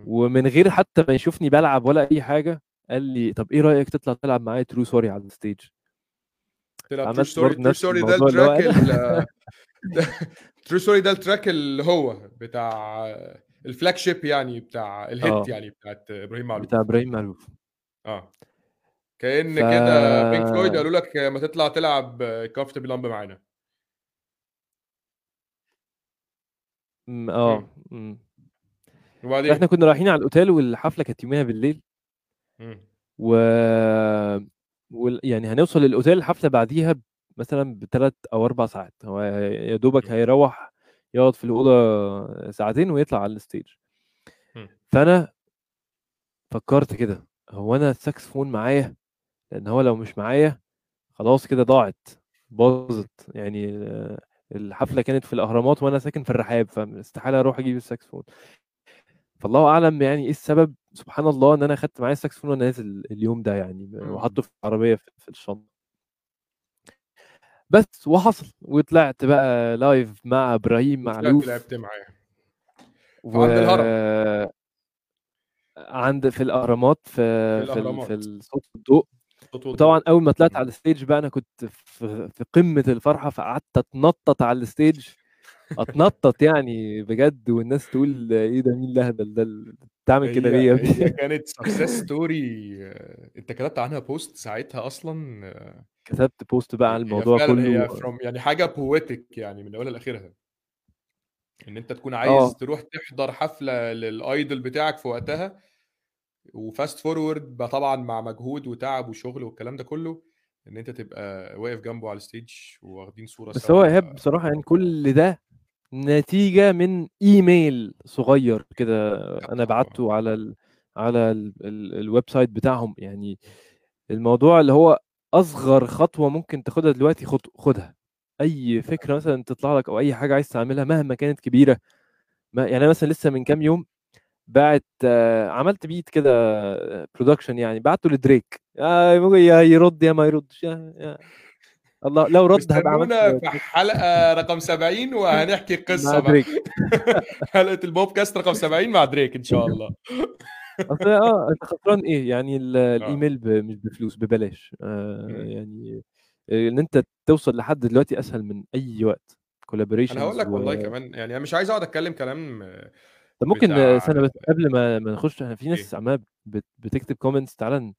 S2: ومن غير حتى ما يشوفني بلعب ولا أي حاجة قال لي طب إيه رأيك تطلع تلعب معايا؟ true story على ال
S1: stage
S2: true
S1: story
S2: true
S1: story ده
S2: ال
S1: track true story ده ال track اللي هو بتاع ال flagship يعني بتاع ال hit
S2: آه.
S1: يعني بتاعت إبراهيم معلوف
S2: بتاع إبراهيم معلوف
S1: آه. كأن
S2: ف-
S1: كده Pink Floyd قالوا لك ما تطلع تلعب Comfortably Numb معانا.
S2: م- آه. م.
S1: وبعدين؟
S2: إحنا كنا رايحين على الأوتيل والحفلة كانت يوميها بالليل.
S1: مم.
S2: و... وال... يعني هنوصل للأوتيل الحفلة بعديها مثلا بثلاث أو أربع ساعات. هو يا دوبك. هيروح يقعد في الأوضة ساعتين ويطلع على ال
S1: stage.
S2: فأنا فكرت كده هو أنا الساكسفون معايا؟ لأن هو لو مش معايا خلاص كده ضاعت باظت. يعني الحفلة كانت في الأهرامات وأنا ساكن في الرحاب فاستحالة أروح أجيب الساكسفون. فالله أعلم يعني إيه السبب سبحان الله إن أنا أخدت معايا الساكسفون وأنا نازل اليوم ده يعني
S1: مم.
S2: وحطه في العربية في الشنطة بس وحصل وطلعت بقى live مع
S1: إبراهيم
S2: معلوف
S1: لعبت معايا
S2: و...
S1: عند الهرم.
S2: عند في الأهرامات في
S1: في
S2: في, ال...
S1: الأهرامات.
S2: في الصوت والضوء وطبعا أول ما طلعت. على ال stage بقى أنا كنت في في قمة الفرحة فقعدت أتنطط على ال stage أتنطط يعني بجد والناس تقول إيه ده مين الأهبل ده بتعمل كده ليه
S1: هي كانت success story أنت كتبت عنها post ساعتها أصلا؟
S2: كتبت post بقى عن الموضوع كله
S1: هي from يعني حاجة poetic يعني من أولها لآخرها. إن أنت تكون عايز تروح تحضر حفلة لل idol بتاعك في وقتها و fast forward بقى طبعا مع مجهود وتعب وشغل والكلام ده كله إن أنت تبقى واقف جنبه على ال stage واخدين صورة
S2: بس هو ايهاب بصراحة يعني كل ده نتيجة من إيميل صغير كده
S1: أنا.
S2: بعته على ال على ال ال ال website بتاعهم. يعني الموضوع اللي هو أصغر خطوة ممكن تاخدها دلوقتي خد خدها. أي فكرة مثلا تطلع لك أو أي حاجة عايز تعملها مهما كانت كبيرة. ما يعني أنا مثلا لسه من كام يوم بعت عملت beat كده production يعني بعته لدريك. آه، يا يرد يا ما يردش الله لو رد
S1: واستنونا في حلقة رقم 70 وهنحكي
S2: مع
S1: قصة بقى.
S2: دريك.
S1: حلقة البودكاست رقم 70 مع دريك إن شاء الله.
S2: أصل آه أنت خسران إيه؟ يعني
S1: آه.
S2: الإيميل ب- مش بفلوس ببلاش. آه. يعني آه، إن أنت توصل لحد دلوقتي أسهل من أي وقت.
S1: أنا هقول لك
S2: و
S1: والله كمان يعني أنا مش عايز أقعد أتكلم كلام آه،
S2: طب ممكن آه، سنه بس قبل ما ما نخش إحنا في ناس عمالة بت- بتكتب comments تعالى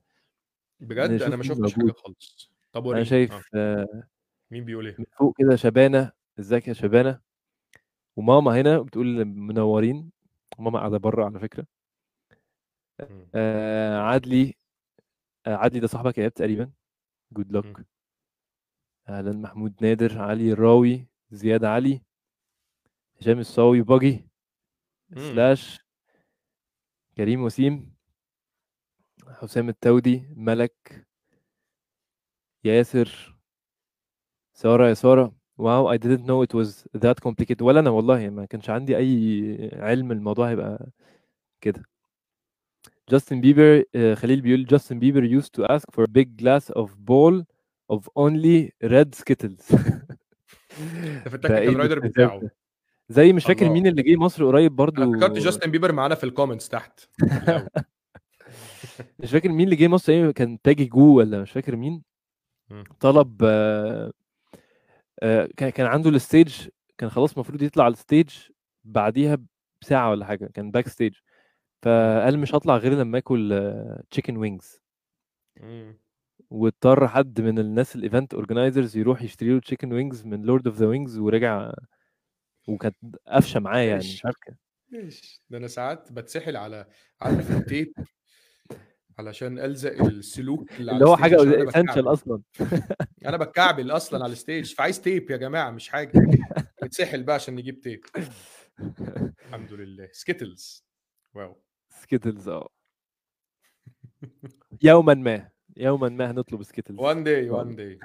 S1: بجد؟
S2: أنا
S1: ما شفتش
S2: حاجة
S1: خالص. طب
S2: أنا
S1: وريني.
S2: شايف آه،
S1: مين بيقول إيه؟
S2: من فوق كده شبانة إزيك يا شبانة؟ وماما هنا بتقول منورين. ماما قاعدة بره على فكرة.
S1: مم.
S2: آه عدلي آه عدلي ده صاحبك يا ايهاب تقريبا. good luck
S1: مم.
S2: أهلا محمود نادر علي الراوي زياد علي هشام الصاوي باجي
S1: مم.
S2: سلاش كريم وسيم حسام التودي ملك ياسر سارة يا سارة wow I didn't know it was that complicated. ولا أنا والله ما كانش عندي أي علم الموضوع هيبقى كده. جاستن بيبر آه، خليل بيقول جاستن بيبر used to ask for a big glass of bowl of only red skittles.
S1: ده في
S2: ده ال
S1: technical rider
S2: الاستهزاء
S1: بتاعه.
S2: زي مش فاكر مين اللي جه مصر قريب برضو.
S1: أنا افتكرت جاستن بيبر معانا في ال comments تحت
S2: مش فاكر مين اللي جه مصر إيه كان تاجي جو ولا مش فاكر مين. طلب آه، آه، كان كان عنده ال stage كان خلاص المفروض يطلع على ال stage بعديها بساعة ولا حاجة كان
S1: backstage.
S2: فقال مش هطلع غير لما آكل chicken wings
S1: مم.
S2: واضطر حد من الناس ال event organizers يروح يشتري له chicken wings من Lord of the Wings ورجع وكانت قفشة معاه يعني مش عارف
S1: ماشي. ده أنا ساعات بتسحل على عارف ال tape علشان ألزق السلوك اللي
S2: اللي هو حاجة
S1: essential أصلا.
S2: أنا
S1: بتكعبل أصلا على ال stage فعايز tape يا جماعة مش حاجة. نتسحل بقى عشان نجيب tape الحمد لله. Skittles واو.
S2: Skittles آه. يوما ما. يوما ما هنطلب
S1: Skittles one
S2: day.
S1: One day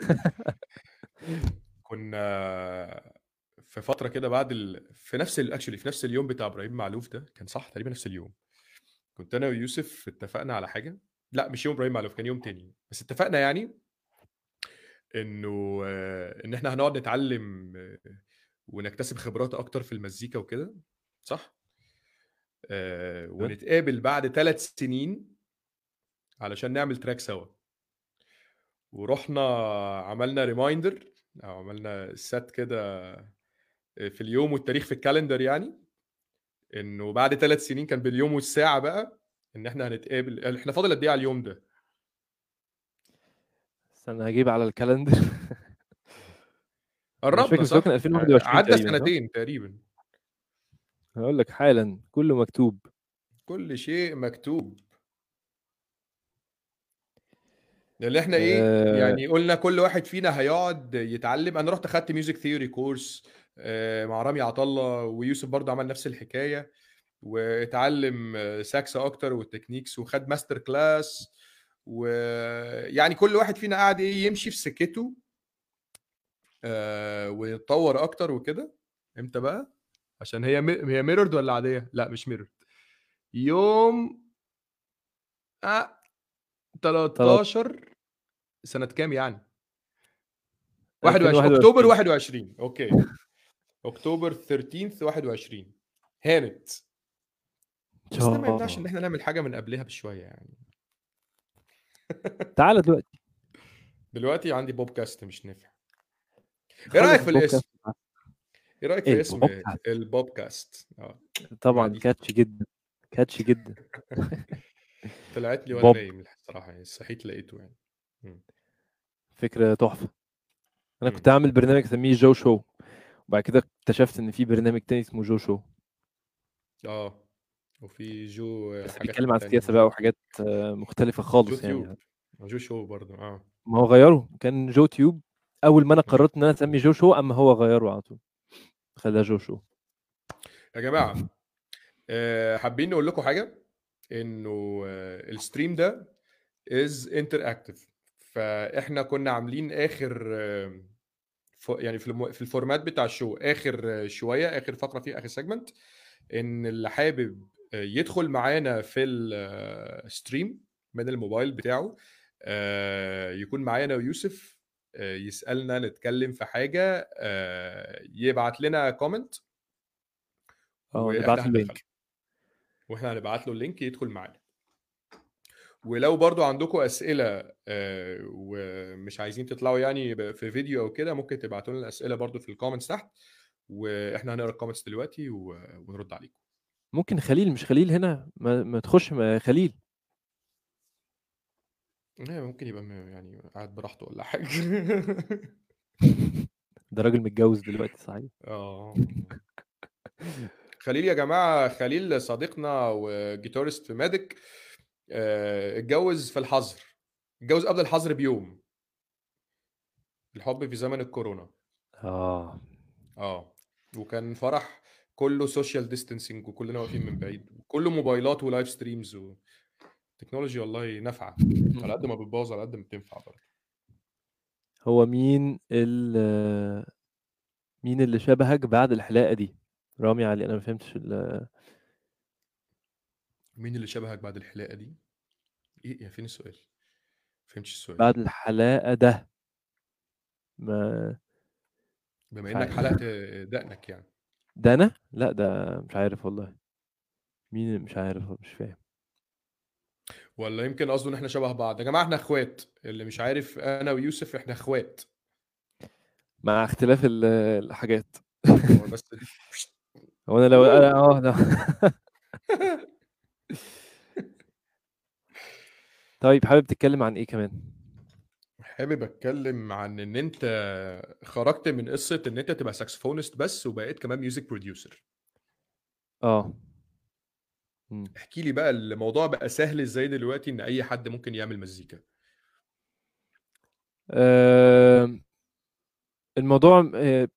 S1: كنا في فترة كده بعد ال... في نفس اكشولي في نفس اليوم بتاع إبراهيم معلوف ده كان صح؟ تقريبا نفس اليوم. كنت أنا ويوسف اتفقنا على حاجة لأ مش يوم إبراهيم معلوف كان يوم تاني بس اتفقنا يعني إنه آه، إن إحنا هنقعد نتعلم آه، ونكتسب خبرات أكتر في المزيكا وكده صح؟ آه، ونتقابل بعد ثلاث سنين علشان نعمل تراك سوا. ورحنا عملنا reminder أو عملنا set كده في اليوم والتاريخ في ال calendar يعني. إنه بعد ثلاث سنين كان باليوم والساعة بقى إن إحنا هنتقابل إحنا فاضل قد إيه على اليوم ده؟
S2: استنى هجيب على ال calendar.
S1: قربنا صح؟
S2: كان 2021
S1: عدى؟ سنتين تقريبا.
S2: هقول لك حالا كله مكتوب.
S1: كل شيء مكتوب. اللي إحنا إيه
S2: آه،
S1: يعني قلنا كل واحد فينا هيقعد يتعلم. أنا رحت اخدت music theory course مع رامي عطله ويوسف برضه عمل نفس الحكاية واتعلم آه، ساكس أكتر وال techniques وخد master class ويعني كل واحد فينا قاعد إيه يمشي في سكته آه، ويتطور أكتر وكده. إمتى بقى؟ عشان هي. هي mirrored ولا عادية؟ لا مش mirrored يوم آه 13 سنة كام يعني؟ 21 أكتوبر 21 أوكي. أكتوبر 13 21 هانت. بس ده ما يمنعش إن إحنا نعمل حاجة من قبلها بشوية يعني.
S2: تعالى دلوقتي.
S1: دلوقتي عندي بودكاست مش نافع.
S2: إيه
S1: رأيك في الاسم. إيه رأيك في اسم
S2: البودكاست
S1: البودكاست آه.
S2: طبعا catchy جدا. catchy جدا.
S1: طلعت لي
S2: وأنا
S1: نايم الصراحة يعني صحيت لقيته يعني. مم.
S2: فكرة تحفة.
S1: أنا.
S2: كنت عامل برنامج أسميه Joe Show. وبعد كده اكتشفت إن في برنامج تاني اسمه Joe Show.
S1: آه وفي جو
S2: بس بيتكلم عن
S1: تانية.
S2: السياسة بقى وحاجات آه، مختلفة
S1: جو
S2: خالص يعني.
S1: Tube. Joe Show برضه آه.
S2: ما هو غيره. كان Joe Tube. أول ما
S1: أنا.
S2: قررت إن أنا اسمي Joe Show اما هو غيره على طول. خلاه جو شو.
S1: يا جماعة آه، حابين نقول لكم حاجة؟ إنه آه، ال stream ده is interactive فإحنا كنا عاملين آخر آه، ف- يعني في الم- في ال format بتاع ال show آخر شوية آخر فقرة فيه آخر segment إن اللي حابب يدخل معانا في ال stream من الموبايل بتاعه آه، يكون معانا ويوسف آه، يسألنا نتكلم في حاجة آه، يبعت لنا
S2: comment
S1: آه
S2: نبعت له
S1: هندخله
S2: link
S1: وإحنا هنبعت له ال link يدخل معانا. ولو برضو عندكم أسئلة آه، ومش عايزين تطلعوا يعني في فيديو أو كده ممكن تبعتوا لنا الأسئلة برضو في ال comments تحت وإحنا هنقرأ ال comments دلوقتي ونرد عليكم.
S2: ممكن خليل مش خليل هنا؟ ما, ما تخش ما خليل.
S1: ممكن يبقى يعني قاعد براحته ولا حاجة.
S2: ده راجل متجوز دلوقتي صحيح.
S1: آه. خليل يا جماعة خليل صديقنا وجيتارست في مادك. اتجوز في الحظر. اتجوز قبل الحظر بيوم. الحب في زمن الكورونا.
S2: آه.
S1: آه. وكان فرح كله social distancing وكلنا واقفين من بعيد. وكله موبايلات و live streams و... technology والله نافعة. على قد ما بتبوظ على قد ما بتنفع برضه.
S2: هو مين ال مين اللي شبهك بعد الحلاقة دي؟ رامي علي أنا ما فهمتش ال-
S1: مين اللي شبهك بعد الحلاقة دي؟ إيه يا فين السؤال؟ فهمتش السؤال.
S2: بعد الحلاقة ده. ما
S1: بما
S2: مش
S1: إنك
S2: عارف.
S1: حلقت دقنك يعني.
S2: ده أنا لا ده مش عارف والله. مين مش عارف؟ مش فاهم.
S1: ولا يمكن قصده إن إحنا شبه بعض. يا جماعة إحنا إخوات. اللي مش عارف أنا ويوسف إحنا إخوات.
S2: مع اختلاف ال- الحاجات.
S1: هو بس
S2: هو أنا لو أنا آه. طيب حابب تتكلم عن إيه كمان؟
S1: حابب أتكلم عن إن أنت خرجت من قصة إن أنت تبقى saxophonist بس وبقيت كمان music producer
S2: آه. مم.
S1: احكي لي بقى الموضوع بقى سهل إزاي دلوقتي إن أي حد ممكن يعمل مزيكا.
S2: الموضوع آه،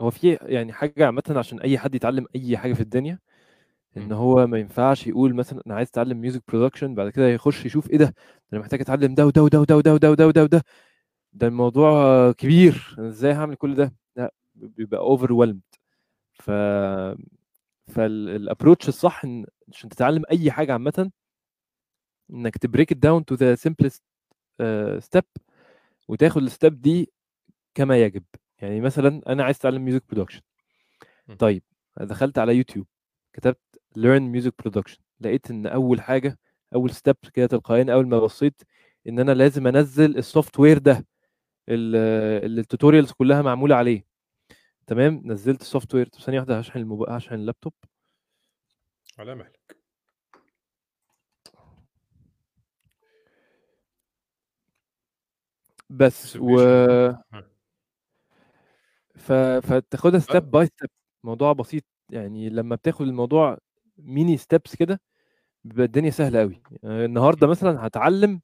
S2: هو في يعني حاجة عامة عشان أي حد يتعلم أي حاجة في الدنيا إن هو ما ينفعش يقول مثلا أنا عايز أتعلم music production بعد كده يخش يشوف إيه ده؟ أنا محتاج أتعلم ده وده وده وده وده وده وده وده. ده, ده الموضوع كبير. أنا إزاي هعمل كل ده؟ لأ بيبقى overwhelmed ف فال approach الصح إن عشان تتعلم أي حاجة عامه إنك ت break it down to the simplest step وتاخد ال step دي كما يجب. يعني مثلا أنا عايز أتعلم music
S1: production
S2: طيب دخلت على يوتيوب كتبت learn music production. لقيت إن أول حاجة أول step كده تلقائيا أول ما بصيت إن أنا لازم أنزل ال software ده ال- اللي ال tutorials كلها معمولة عليه. تمام؟ نزلت ال software طب ثانية واحدة هشحن الموب... هشحن اللابتوب
S1: على مهلك.
S2: بس و. ف... فتاخدها. step by step موضوع بسيط. يعني لما بتاخد الموضوع mini steps كده بيبقى الدنيا سهلة قوي يعني النهارده مثلا هتعلم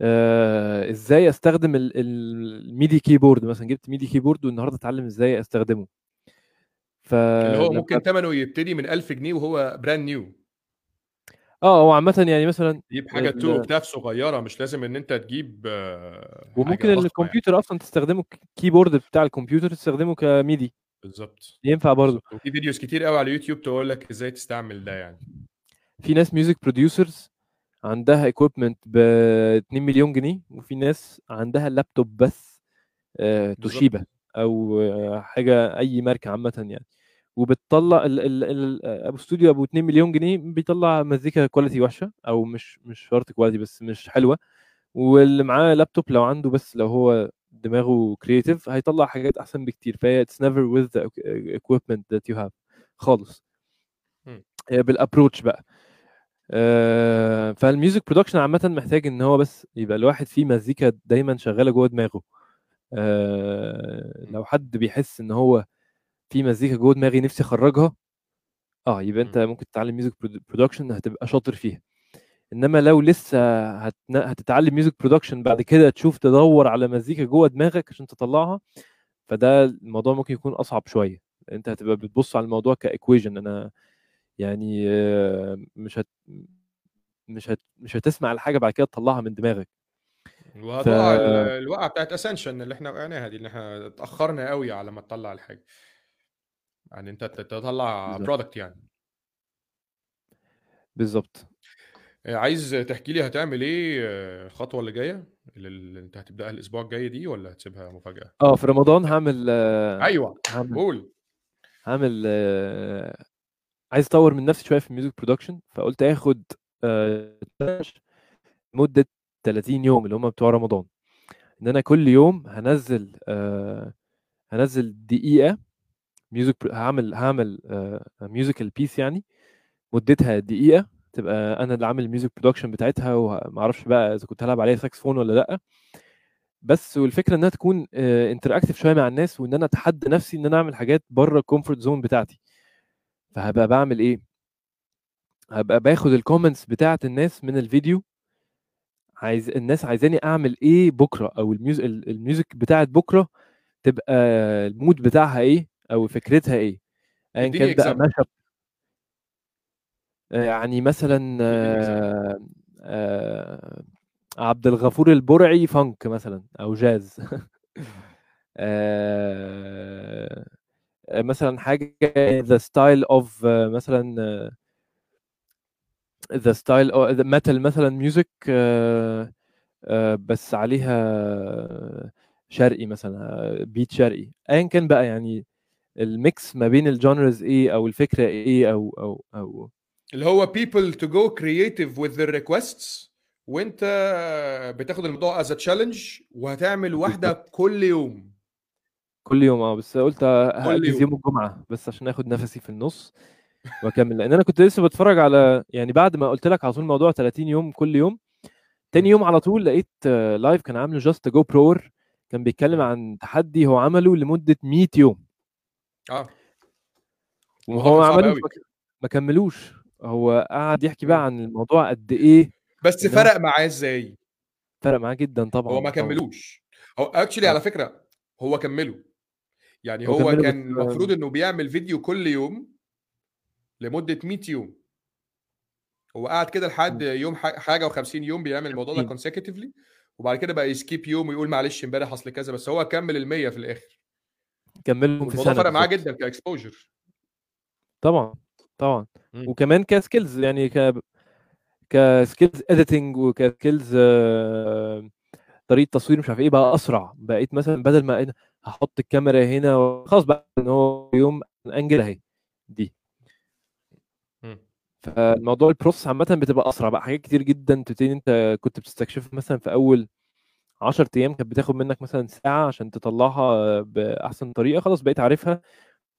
S2: آه إزاي أستخدم ال- ال- ال MIDI keyboard مثلا. جبت MIDI keyboard والنهاردة اتعلم إزاي أستخدمه.
S1: اللي هو ممكن ثمنه يبتدي من 1000 جنيه وهو brand new
S2: آه هو عامه يعني مثلا
S1: تجيب حاجة
S2: ال-
S1: two octave صغيرة مش لازم إن أنت تجيب آه،
S2: وممكن
S1: يعني.
S2: الكمبيوتر أصلا تستخدمه keyboard بتاع الكمبيوتر تستخدمه ك MIDI.
S1: بالظبط
S2: ينفع برضه
S1: وفي videos كتير قوي على يوتيوب تقول لك إزاي تستعمل ده يعني.
S2: في ناس music producers عندها equipment ب 2 مليون جنيه وفي ناس عندها لابتوب بس آه، توشيبا أو آه، حاجة أي ماركة عامة يعني. وبتطلع ال ال ال أبو استوديو أبو 2 مليون جنيه بيطلع مزيكا quality وحشة أو مش مش شرط quality بس مش حلوة. واللي معاه لابتوب لو عنده بس لو هو دماغه creative هيطلع حاجات أحسن بكتير. فهي it's never with the equipment that you have خالص. هي بال approach بقى. آه، فال music production عامة محتاج إن هو بس يبقى الواحد فيه مزيكا دايما شغالة جوه دماغه. آه، لو حد بيحس إن هو في مزيكا جوه دماغي نفسي أخرجها آه يبقى أنت ممكن تتعلم music production هتبقى شاطر فيها. إنما لو لسه هتن... هتتعلم music production بعد كده تشوف تدور على مزيكا جوه دماغك عشان تطلعها فده الموضوع ممكن يكون أصعب شوية. أنت هتبقى بتبص على الموضوع ك equation أنا يعني آه، مش هت... مش هت... مش هتسمع الحاجة بعد كده تطلعها من دماغك. ف-
S1: ال- الوقعة بتاعت essential اللي إحنا وقعناها دي اللي إحنا اتأخرنا قوي على ما تطلع الحاجة. يعني أنت تطلع. product يعني.
S2: بالظبط.
S1: عايز تحكي لي هتعمل إيه آه، الخطوه اللي جاية؟ اللي اللي انت هتبدأها الأسبوع الجاي دي ولا هتسيبها مفاجأة؟
S2: آه في رمضان هعمل آه،
S1: أيوه
S2: هعمل
S1: قول.
S2: هعمل آه، عايز أطور من نفسي شوية في ال music production فقلت آخد آه، challenge مدة 30 يوم اللي هم بتوع رمضان. إن أنا كل يوم هنزل آه، هنزل دقيقة music هعمل هعمل musical piece يعني مدتها دقيقة تبقى أنا اللي عامل ال music production بتاعتها ومعرفش بقى إذا كنت هلعب عليها ساكسفون ولا لأ. بس والفكرة إنها تكون interactive شوية مع الناس وإن أنا أتحدى نفسي إن أنا أعمل حاجات بره ال comfort zone بتاعتي. فهبقى بعمل إيه؟ هبقى باخد ال comments بتاعت الناس من الفيديو. عايز الناس عايزاني أعمل إيه بكرة؟ أو ال music ال music بتاعت بكرة تبقى ال mood بتاعها إيه؟ أو فكرتها إيه؟ ايا كان بقى. mashup يعني مثلا آه، آه، عبد الغفور البرعي funk مثلا أو جاز. آه، مثلا حاجة the style of مثلا the style metal مثلا music بس عليها شرقي مثلا beat شرقي. ايا كان بقى يعني ال mix ما بين ال genres إيه أو الفكرة إيه أو أو أو
S1: اللي هو people to go creative with their requests. وانت بتاخد الموضوع as a challenge وهتعمل واحدة كل يوم.
S2: كل يوم آه بس قلت هاأجز
S1: يوم.
S2: الجمعة بس عشان آخد نفسي في النص وأكمل. لأن أنا كنت لسه بتفرج على يعني بعد ما قلت لك على طول موضوع 30 يوم كل يوم تاني يوم على طول لقيت live كان عامله just go brrr كان بيتكلم عن تحدي هو عمله لمدة 100 يوم.
S1: آه.
S2: وهو ما ك- ما كملوش. هو قعد يحكي. بقى عن الموضوع قد إيه
S1: بس فرق معاه إزاي
S2: فرق معاه جدا طبعا
S1: هو ما. كملوش هو اكشلي
S2: آه.
S1: على فكرة هو كمله يعني
S2: هو
S1: هو,
S2: كمله
S1: كان
S2: بس-
S1: المفروض إنه بيعمل فيديو كل يوم لمدة 100 يوم هو قعد كده لحد يوم ح- حاجة و50 يوم بيعمل الموضوع ده
S2: 50.
S1: consecutively وبعد كده بقى يسكيب يوم ويقول معلش امبارح أصل كذا بس هو كمل ال 100 في الآخر
S2: كملهم في سنة
S1: فرق معاه. جدا ك exposure
S2: طبعا طبعا.
S1: مم.
S2: وكمان ك skills يعني ك ك skills editing وك skills آه، طريقة تصوير مش عارف إيه بقى أسرع. بقيت مثلا بدل ما أنا هحط الكاميرا هنا خلاص بقى إن هو يوم angle أهي. دي. فالموضوع ال process عامة بتبقى أسرع بقى. حاجات كتير جدا تبتدي أنت كنت بتستكشف مثلا في أول 10 أيام كانت بتاخد منك مثلا ساعة عشان تطلعها بأحسن طريقة خلاص بقيت عارفها.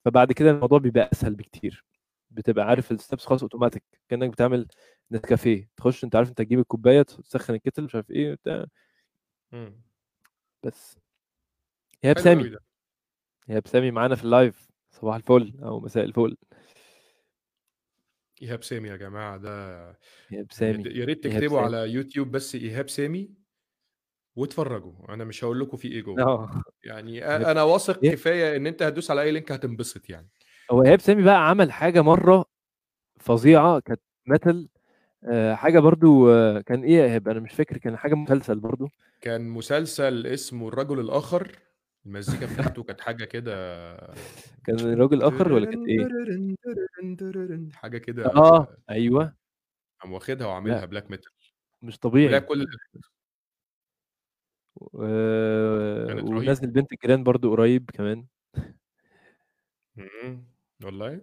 S2: فبعد كده الموضوع بيبقى أسهل بكتير. بتبقى عارف ال steps خلاص اوتوماتيك كأنك بتعمل نسكافيه تخش أنت عارف أنت تجيب الكوباية تسخن ال kettle مش عارف إيه بتاع
S1: مم.
S2: بس.
S1: إيهاب
S2: سامي
S1: ده.
S2: إيهاب سامي معانا في ال live صباح الفل أو مساء الفل.
S1: إيهاب سامي يا جماعة ده
S2: إيهاب سامي
S1: يا ريت تكتبوا
S2: سامي.
S1: على يوتيوب بس إيهاب سامي واتفرجوا. أنا مش هقول لكم في إيه جوه
S2: آه.
S1: يعني أنا واثق
S2: إيه؟
S1: كفاية إن أنت هتدوس على أي link هتنبسط يعني.
S2: هو إيهاب سامي بقى عمل حاجة مرة فظيعة كانت metal آه حاجة برضو آه كان إيه يا إيهاب؟ أنا مش فاكر كان حاجة مسلسل برضو.
S1: كان مسلسل اسمه الرجل الآخر. المزيكا بتاعته كانت حاجة كده
S2: كان الراجل اخر ولا كانت إيه؟
S1: حاجة كده
S2: آه أيوه.
S1: قام واخدها وعاملها black metal
S2: مش طبيعي.
S1: كل الآلات.
S2: آه. ونزل بنت الجيران برضو قريب كمان.
S1: والله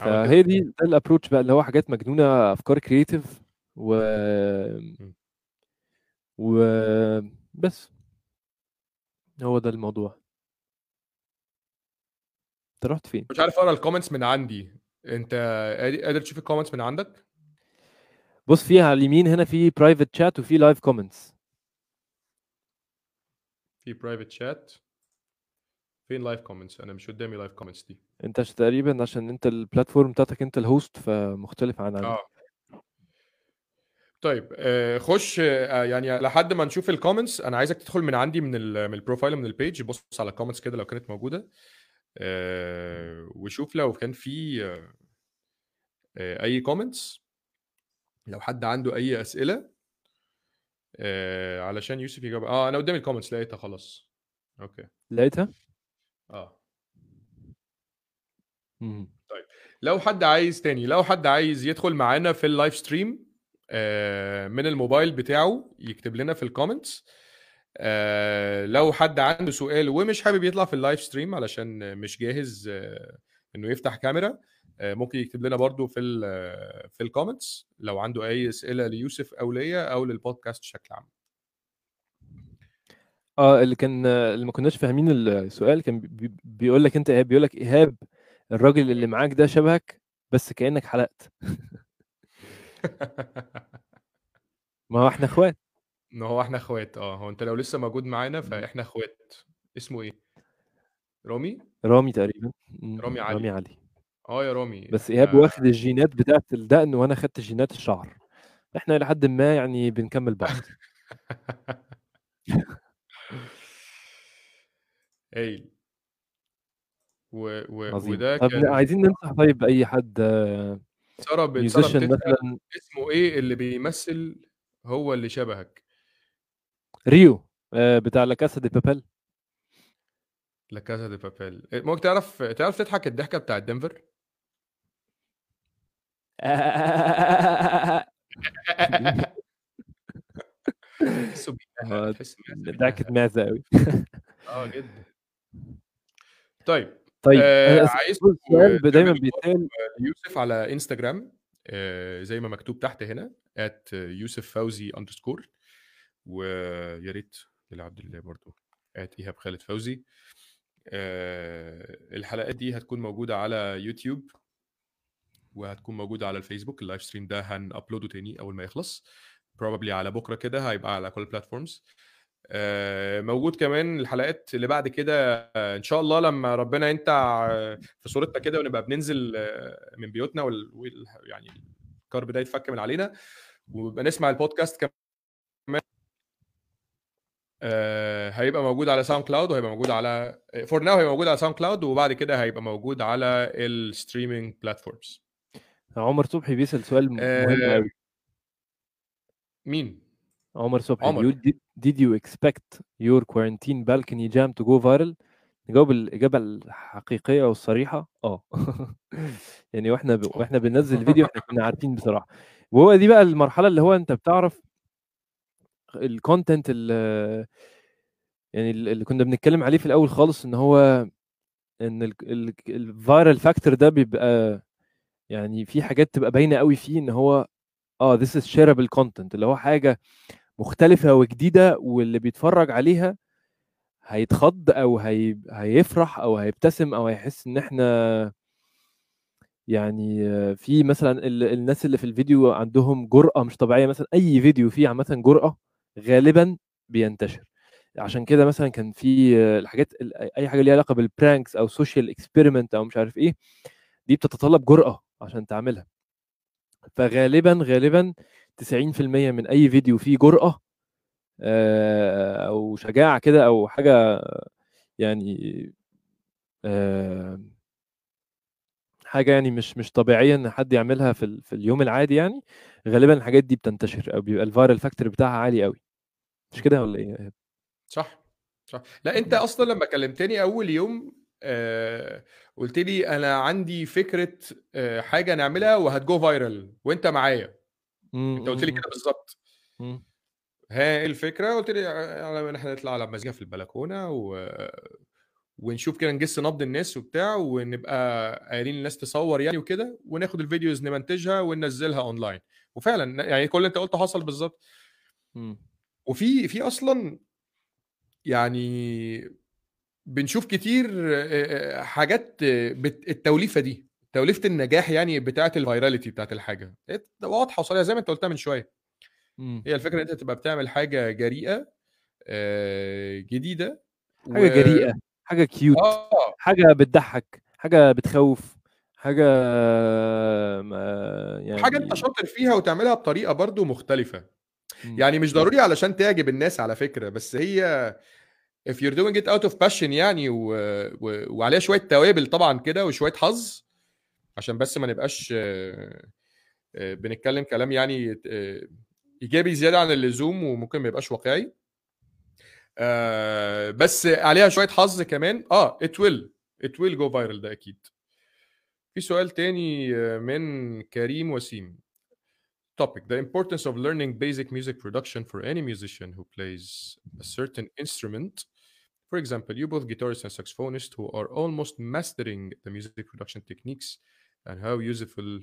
S1: عمل كده؟
S2: فهي دي ده ال approach بقى اللي هو حاجات مجنونة أفكار creative و
S1: إمم.
S2: وبس. هو ده الموضوع. أنت رُحت فين؟
S1: مش عارف أقرأ ال comments من عندي، قاد قادر تشوف ال comments من عندك؟
S2: بُص في على اليمين هنا في private chat وفي live comments.
S1: في private chat. فين live comments؟ أنا مش قدامي live comments دي.
S2: عش تقريبًا عشان أنت الplatform بتاعتك أنت الhost فمختلف عن عندي.
S1: آه. طيب آآ خُش آآ يعني لحد ما نشوف الcomments أنا عايزك تدخل من عندي من من الprofile من الpage بُص على الcomments كده لو كانت موجودة، آآ وشوف لو كان في أي comments لو حد عنده أسئلة آآ علشان يوسف يجاوب آه أنا قدامي الcomments لقيتها خلاص. أوكي.
S2: لقيتها؟
S1: آه. طيب لو حد عايز تاني لو حد عايز يدخل معانا في الlive stream آآ من الموبايل بتاعه يكتب لنا في الcomments آآ لو حد عنده سؤال ومش حابب يطلع في الlive stream علشان مش جاهز إنه يفتح كاميرا آآ ممكن يكتب لنا برضه في ال في الcomments لو عنده أي أسئلة ليوسف أو ليّا أو للpodcast بشكل عام.
S2: آه اللي كان اللي ما كناش فاهمين السؤال كان بي بيقول لك أنت إيهاب بيقول لك: "إيهاب الراجل اللي معاك ده شبهك بس كإنك حلقت." ما هو إحنا إخوات.
S1: ما هو إحنا إخوات آه، هو أنت لو لسه موجود معانا
S2: إمم.
S1: فإحنا إخوات. اسمه إيه؟ رامي؟
S2: رامي تقريبًا. إمم،
S1: رامي علي.
S2: رامي علي.
S1: آه يا رامي
S2: بس إيهاب
S1: إحنا
S2: واخد الجينات بتاعة الدقن وأنا خدت جينات الشعر. إحنا إلى حدٍ ما يعني بنكمّل بعض.
S1: هايل. و و
S2: عظيم.
S1: وده
S2: طب
S1: كان
S2: عايزين ننصح طيب أي حد
S1: سارة ب سارة
S2: musician
S1: بتسأل
S2: مثلًا
S1: اسمه إيه اللي بيمثل هو اللي شبهك؟
S2: ريو آآ بتاع لا كاسا دي بابيل.
S1: لا كاسا دي بابيل. آآ ممكن تعرف تعرف تضحك الضحكة بتاعة دنفر؟ تحسه
S2: آه،
S1: تحس
S2: ضحكة. معزة أوي.
S1: آه جدًا. طيب
S2: طيب أنا
S1: عايزكم
S2: ب دايمًا بيتسأل
S1: follow ليوسف على إنستجرام آآ زي ما مكتوب تحت هنا @يوسف_فوزي_ ويا ريت لعبد الله برضه @إيهاب خالد فوزي. آآ الحلقات دي هتكون موجودة على يوتيوب وهتكون موجودة على الفيسبوك الlive stream ده هنuploade تاني أول ما يخلص probably على بُكرة كده هيبقى على كل الplatforms. آآ موجود كمان الحلقات اللي بعد كده إن شاء الله لمّا ربنا ينتع في صورتنا كده ونبقى بننزل من بيوتنا وال وال يعني الكرب ده يتفك من علينا ونبقى نسمع البودكاست كمان هيبقى موجود على SoundCloud وهيبقى موجود على for now هيبقى موجود على SoundCloud وبعد كده هيبقى موجود على الstreaming platforms.
S2: عمر صبحي بيسأل سؤال مهم أوي.
S1: مين؟
S2: عمر صبحي
S1: عمر.
S2: بيقول did did you expect your quarantine balcony jam to go viral؟ نجاوب الإجابة الحقيقية والصريحة آه. يعني وإحنا ب وإحنا بننزّل الفيديو إحنا كنا عارفين بصراحة. وهو دي بقى المرحلة اللي هو أنت بتعرف الcontent ال يعني ال اللي كنا بنتكلم عليه في الأول خالص إن هو إن ال ال الviral factor ده بيبقى يعني في حاجات تبقى باينة أوي فيه إن هو آه this is shareable content اللي هو حاجة مختلفة وجديدة واللي بيتفرّج عليها هيتخض أو هي هيفرح أو هيبتسم أو هيحس إن إحنا يعني في مثلًا ال الناس اللي في الفيديو عندهم جرأة مش طبيعية مثلًا أي فيديو فيه عامةً جرأة غالبًا بينتشر. عشان كده مثلًا كان في الحاجات ال أي حاجة ليها علاقة بالpranks أو social experiment أو مش عارف إيه، دي بتتطلب جرأة عشان تعملها. فغالبًا، غالبًا 90% من أي فيديو فيه جرأة آآ أو شجاعة كده أو حاجة يعني آآ حاجة يعني مش مش طبيعية إن حد يعملها في في اليوم العادي يعني، غالبًا الحاجات دي بتنتشر أو بيبقى الviral factor بتاعها عالي أوي. مش كده يا إيهاب؟
S1: صح، صح. لأ أنت أصلًا لمّا كلمتني أول يوم آآ قُلت لي أنا عندي فكرة آآ حاجة نعملها وهتgo viral وأنت معايا. أنت قُلت لي كده بالضبط.
S2: إمم.
S1: ها إيه الفكرة؟ قُلت لي على إن إحنا نطلع على مزيكا في البلكونة و ونشوف كده نجِس نبض الناس وبتاع ونبقى قايلين للناس تصوّر يعني وكده وناخد ال videos نمنتجها وننزّلها online. وفعلا يعني كل اللي انت قلته حصل بالظبط. وفي في أصلا يعني بنشوف كتير حاجات التوليفة دي توليفه النجاح يعني بتاعه ال virality بتاعه الحاجة. إيه، واضحة وصريحة زي ما أنت قلتها من شوية.
S2: مم.
S1: هي الفكرة إن أنت تبقى بتعمل حاجة جريئة آه، جديدة
S2: حاجة جريئة حاجة كيوت
S1: آه.
S2: حاجة بتضحك حاجة بتخوف حاجة ما- يعني
S1: حاجة أنت شاطر فيها وتعملها بطريقة برضو مختلفة.
S2: مم.
S1: يعني مش ضروري علشان تعجب الناس على فكرة بس هي if you're doing it out of passion يعني و... و... وعليها شوية توابل طبعا كده وشوية حظ عشان بس ما نبقاش آه، آه، بنتكلم كلام يعني آه، ايجابي زياده عن اللزوم وممكن ما يبقاش واقعي آه، بس عليها شوية حظ كمان آه it will it will go viral ده أكيد في سؤال تاني آه، من كريم وسيم topic the importance of learning basic music production for any musician who plays a certain instrument for example you both guitarists and saxophonists who are almost mastering the music production techniques and how useful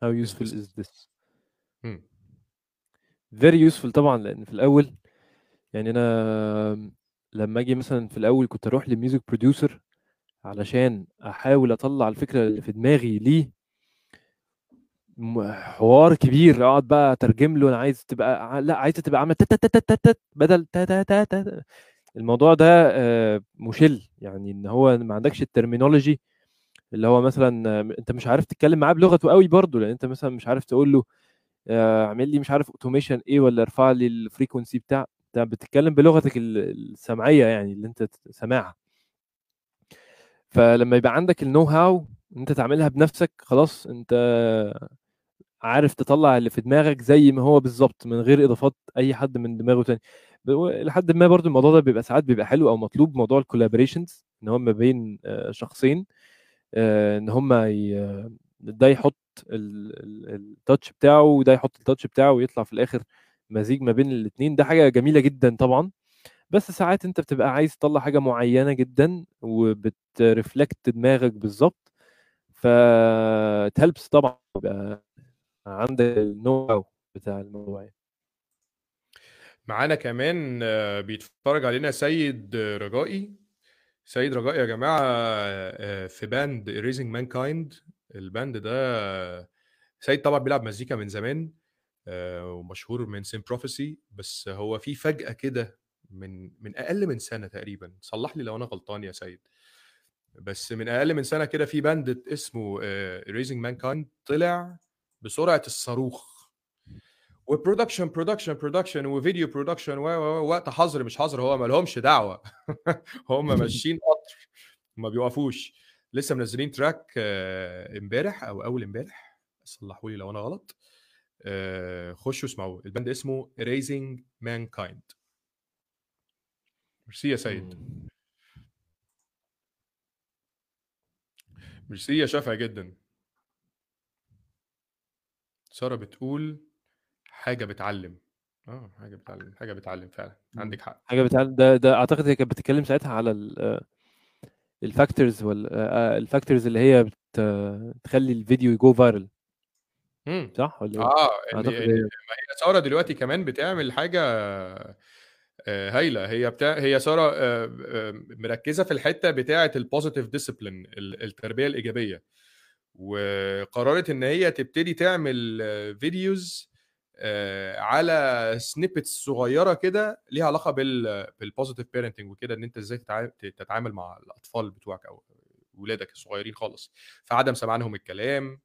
S2: how useful is this.
S1: Hmm.
S2: very useful طبعا لأن في الأول يعني أنا لما أجي مثلا في الأول كنت أروح ل music producer علشان أحاول أطلع الفكرة اللي في دماغي ليه. حوار كبير أقعد بقى أترجم له أنا عايز تبقى لأ عايزه تبقى عاملة تت تت تت تت بدل الموضوع ده آه، مشكل. يعني إن هو ما عندكش ال terminology اللي هو مثلا أنت مش عارف تتكلم معاه بلغته قوي برضه لأن أنت مثلا مش عارف تقول له آه، اعمل لي مش عارف automation إيه ولا ارفع لي ال frequency بتاع أنت بتتكلم بلغتك ال- السمعية يعني اللي أنت سامعها. فلما يبقى عندك ال know-how أنت تعملها بنفسك خلاص أنت عارف تطلع اللي في دماغك زي ما هو بالظبط من غير إضافات أي حد من دماغه تاني. لحد ما برضو الموضوع ده بيبقى ساعات بيبقى حلو أو مطلوب موضوع ال collaborations إن هو ما بين آه، شخصين. إن هما ي- ده يحط التاتش بتاعه وده يحط التاتش بتاعه ويطلع في الآخر مزيج ما بين الاثنين ده حاجة جميلة جدا طبعا. بس ساعات أنت بتبقى عايز تطلع حاجة معينة جدا وبترفلكت دماغك بالظبط فتهلبس طبعا يبقى عندك النو هاو بتاع الموضوع يعني.
S1: معانا كمان آه، بيتفرج علينا سيد آه، رجائي. سيد رجائي يا جماعة. آه، في band Rising Mankind ال band ده آه، سيد طبعا بيلعب مزيكا من زمان آه، ومشهور من سين Prophecy بس هو في فجأة كده من من أقل من سنة تقريبا. صلح لي لو أنا غلطان يا سيد بس من أقل من سنة كده في band اسمه Rising Mankind طلع بسرعة الصاروخ. و production production production و video production و و- وقت حظر مش حظر هو ما لهمش دعوة. هم ماشيين قطر ما بيوقفوش. لسه منزلين track آه، امبارح أو أول امبارح. صلحوا لي لو أنا غلط. آه، خشوا اسمعوه. ال band اسمه Rising Mankind. merci يا سيد. ميرسي يا شافع جدا. سارة بتقول حاجة بتعلم. آه حاجة بتعلم حاجة بتعلم فعلا عندك حق.
S2: حاجة بتعلم ده ده أعتقد هي كانت بتتكلم ساعتها على ال factors وال ال factors اللي هي بت- تخلي الفيديو يـ go viral
S1: مم.
S2: صح ولا
S1: إيه؟
S2: آه
S1: أعتقد
S2: هي
S1: ما هي سارة دلوقتي كمان بتعمل حاجة آه، هايلة. هي بتاع هي سارة آه، آه، مركزة في الحتة بتاعة ال positive discipline التربية الإيجابية. وقررت إن هي تبتدي تعمل videos على snippets صغيرة كده ليها علاقة بال بال positive parenting وكده إن أنت إزاي تتع- تتعامل مع الأطفال بتوعك أو ولادك الصغيرين خالص. فعدم سمعانهم الكلام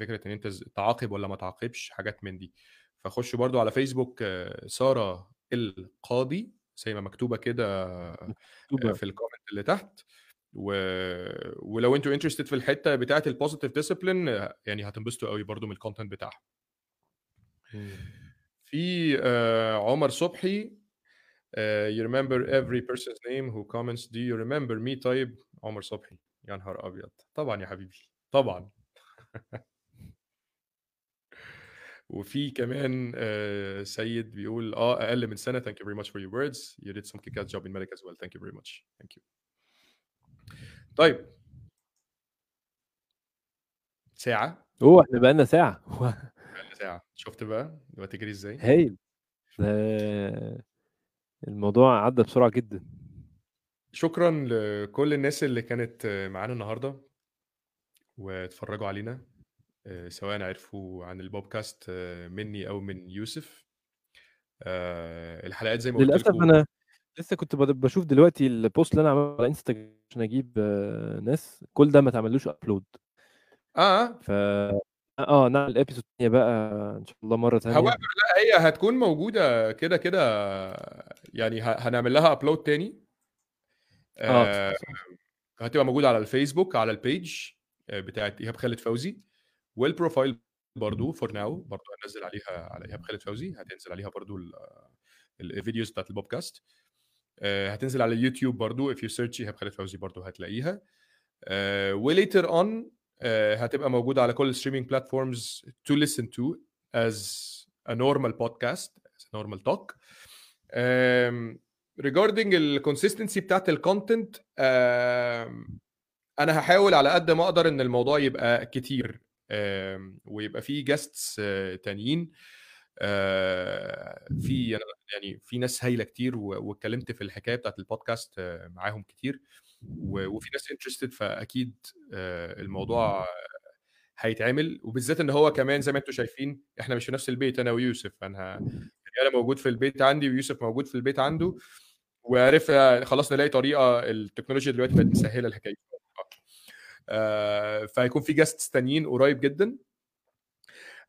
S1: فكرة إن أنت تعاقب ولا ما تعاقبش حاجات من دي. فخش برضو على فيسبوك آه، سارة القاضي زي ما مكتوبة كده آه، في ال comment اللي تحت. و... ولو أنتوا interested في الحتة بتاعة ال positive discipline يعني هتنبسطوا قوي برضو من الكونتنت بتاعها. في آه، عمر صبحي آه، you remember every person's name who comments do you remember me طيب عمر صبحي يا نهار ابيض طبعا يا حبيبي طبعا وفي كمان آه، سيد بيقول آه أقل من سنه thank you very much for your words you did some kick ass job in Medic as well thank you very much thank you طيب ساعه
S2: اوه إحنا بقالنا ساعه
S1: أقل ساعة شُفت بقى الوقت جري إزاي؟
S2: هايل. الموضوع عدّى بسرعة جدًا.
S1: شكرًا لكل الناس اللي كانت معانا النهارده واتفرّجوا علينا آآ سواء عرفوا عن البودكاست منّي أو من يوسف. آآ الحلقات زي ما قُلت
S2: للأسف
S1: لكم
S2: أنا لسه كنت باد باشوف دلوقتي الpost اللي أنا عامله على Instagram عشان أجيب ناس، كل ده ما اتعملوش upload.
S1: آه.
S2: ف آه، نعمل episode تانية بقى إن شاء الله مرّة تانية.
S1: however لأ هي هتكون موجودة كده، كده يعني ه هنعمل لها upload تاني.
S2: آه،
S1: آآ
S2: صح،.
S1: هتبقى موجودة على الفيسبوك على الpage آآ بتاعة إيهاب خالد فوزي والprofile برضه for now برضه هننزّل عليها على إيهاب خالد فوزي، هتنزل عليها برضه ال الفيديوز بتاعة البودكاست. آآ هتنزل على اليوتيوب برضه if you search إيهاب خالد فوزي برضه هتلاقيها. آآ وlater on آآ هتبقى موجودة على كل الstreaming platforms to listen to as a normal podcast as a normal talk. الconsistency بتاعة الcontent آمم أنا هاحاول على قد ما أقدر إن الموضوع يبقى كتير ويبقى في guests تانيين. آآ في يعني في ناس هايلة كتير واتكلّمت في الحكاية بتاعة البودكاست معاهم كتير وفي ناس interested فأكيد آآ الموضوع هيتعمل. وبالذات إن هو كمان زي ما أنتم شايفين إحنا مش في نفس البيت أنا ويوسف، يعني أنا موجود في البيت عندي ويوسف موجود في البيت عنده. وعرفنا خلاص نلاقي طريقة التكنولوجيا دلوقتي بقت مسهّلة الحكاية. دي آآ فهيكون في guests تانيين قريب جدًا.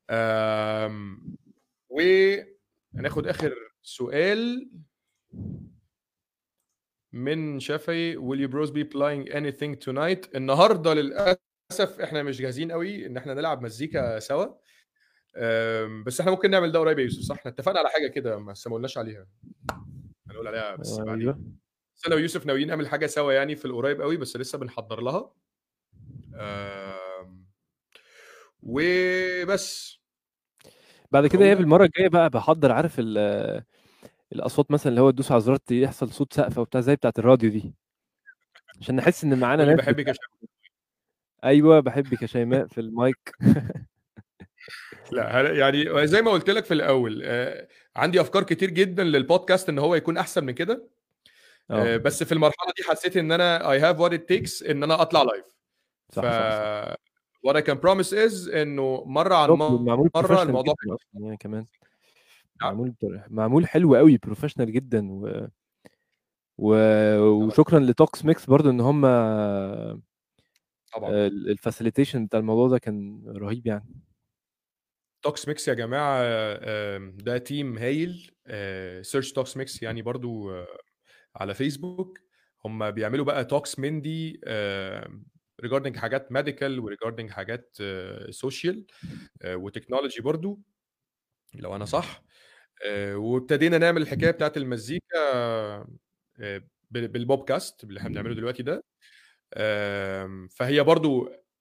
S1: آمم وهناخد آخر سؤال. من شفعي will you bros be playing anything tonight؟ النهارده للأسف إحنا مش جاهزين أوي إن إحنا نلعب مزيكا سوا. بس إحنا ممكن نعمل ده قريب يا يوسف صح؟ إحنا اتفقنا على حاجة كده بس ما قُلناش عليها. هنقول عليها بس بعدين.
S2: أيوه.
S1: بس أنا ويوسف ناويين نعمل حاجة سوا يعني في القريب أوي بس لسه بنحضّر لها. وبس.
S2: بعد كده إيهاب
S1: هو
S2: المرّة الجاية بقى باحضّر عارف ال الأصوات مثلًا اللي هو تدوس على زرار يحصل صوت سقفة وبتاع زي بتاعة الراديو دي. عشان نحس إن معانا ناس
S1: باحبِك يا شيماء.
S2: أيوه، باحبِك يا شيماء في المايك.
S1: ه يعني زي ما قُلت لك في الأول آآ عندي أفكار كتير جدًا للبودكاست إن هو يكون أحسن من كده. آآ
S2: آه.
S1: بس في المرحلة دي حسيت إن أنا I have what it takes إن أنا أطلع live. ف
S2: صح، صح، صح.
S1: what I can promise is إنه مرّة عن
S2: professional
S1: الموضوع
S2: يعني كمان.
S1: نعم؟
S2: معمول معمول حلو أوي professional جدًا و و. وشكرًا لTalks Mix برضه إن هم
S1: طبعًا.
S2: ال الfacilitation بتاع الموضوع ده كان رهيب يعني.
S1: Talks Mix يا جماعة آمم ده team هايل search Talks Mix يعني برضه على فيسبوك. هم بيعملوا بقى talks من دي آمم regarding حاجات medical وregarding حاجات social آآ وtechnology برضه لو أنا صح. آآ وابتدينا نعمل الحكاية بتاعة المزيكا آآ بال بالبودكاست اللي إحنا بنعمله دلوقتي ده. فهي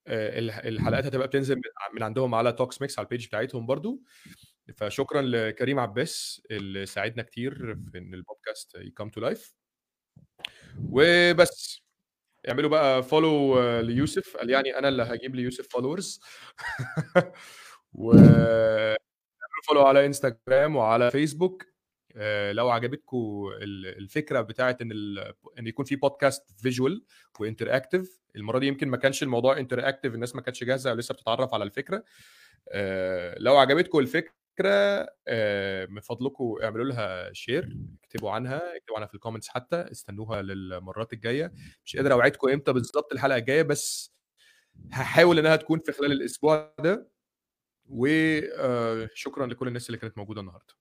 S1: آآ الح الحلقات هتبقى بتنزل من عندهم على Talks Mix على الpage بتاعتهم برضه. فشكرًا لكريم عباس اللي ساعدنا كتير في إن البودكاست يcome to life. وبس. اعملوا بقى follow ليوسف قال يعني أنا اللي هاجيب ليوسف followers و follow على Instagram وعلى فيسبوك. آآ لو عجبتكم ال الفكرة بتاعة إن ال إن يكون في podcast visual وinteractive المرّة دي يمكن ما كانش الموضوع interactive الناس ما كانتش جاهزة أو لسه بتتعرّف على الفكرة. آآ لو عجبتكم الفكرة آآ من فضلكم اعملوا لها share اكتبوا عنها، اكتبوا عنها في الcomments حتى، استنوها للمرّات الجاية. مش قادر أوعدكم إمتى بالضبط الحلقة الجاية بس هاحاول إنها تكون في خلال الأسبوع ده. و آآ شكرًا لكل الناس اللي كانت موجودة النهارده.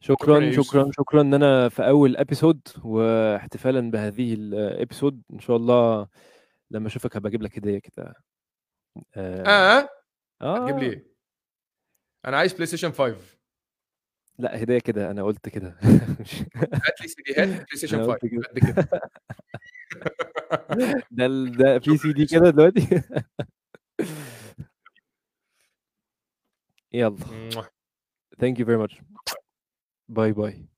S1: شكرًا
S2: شكرًا، شكرًا، إن أنا في أول episode واحتفالًا بهذه الepisode إن شاء الله لمّا أشوفك هابقى أجيب لك هدية كده. آآ
S1: آه! هتجيب لي
S2: آه.
S1: إيه؟ أنا عايز PlayStation 5.
S2: لأ هدية كده أنا قُلت كده.
S1: هات لي سيديهات PlayStation
S2: أنا
S1: 5
S2: قُلت كده.
S1: قد كده.
S2: ده ده في CD
S1: يوسف.
S2: كده دلوقتي؟ يالّا.
S1: موah.
S2: Thank you very much. باي، باي.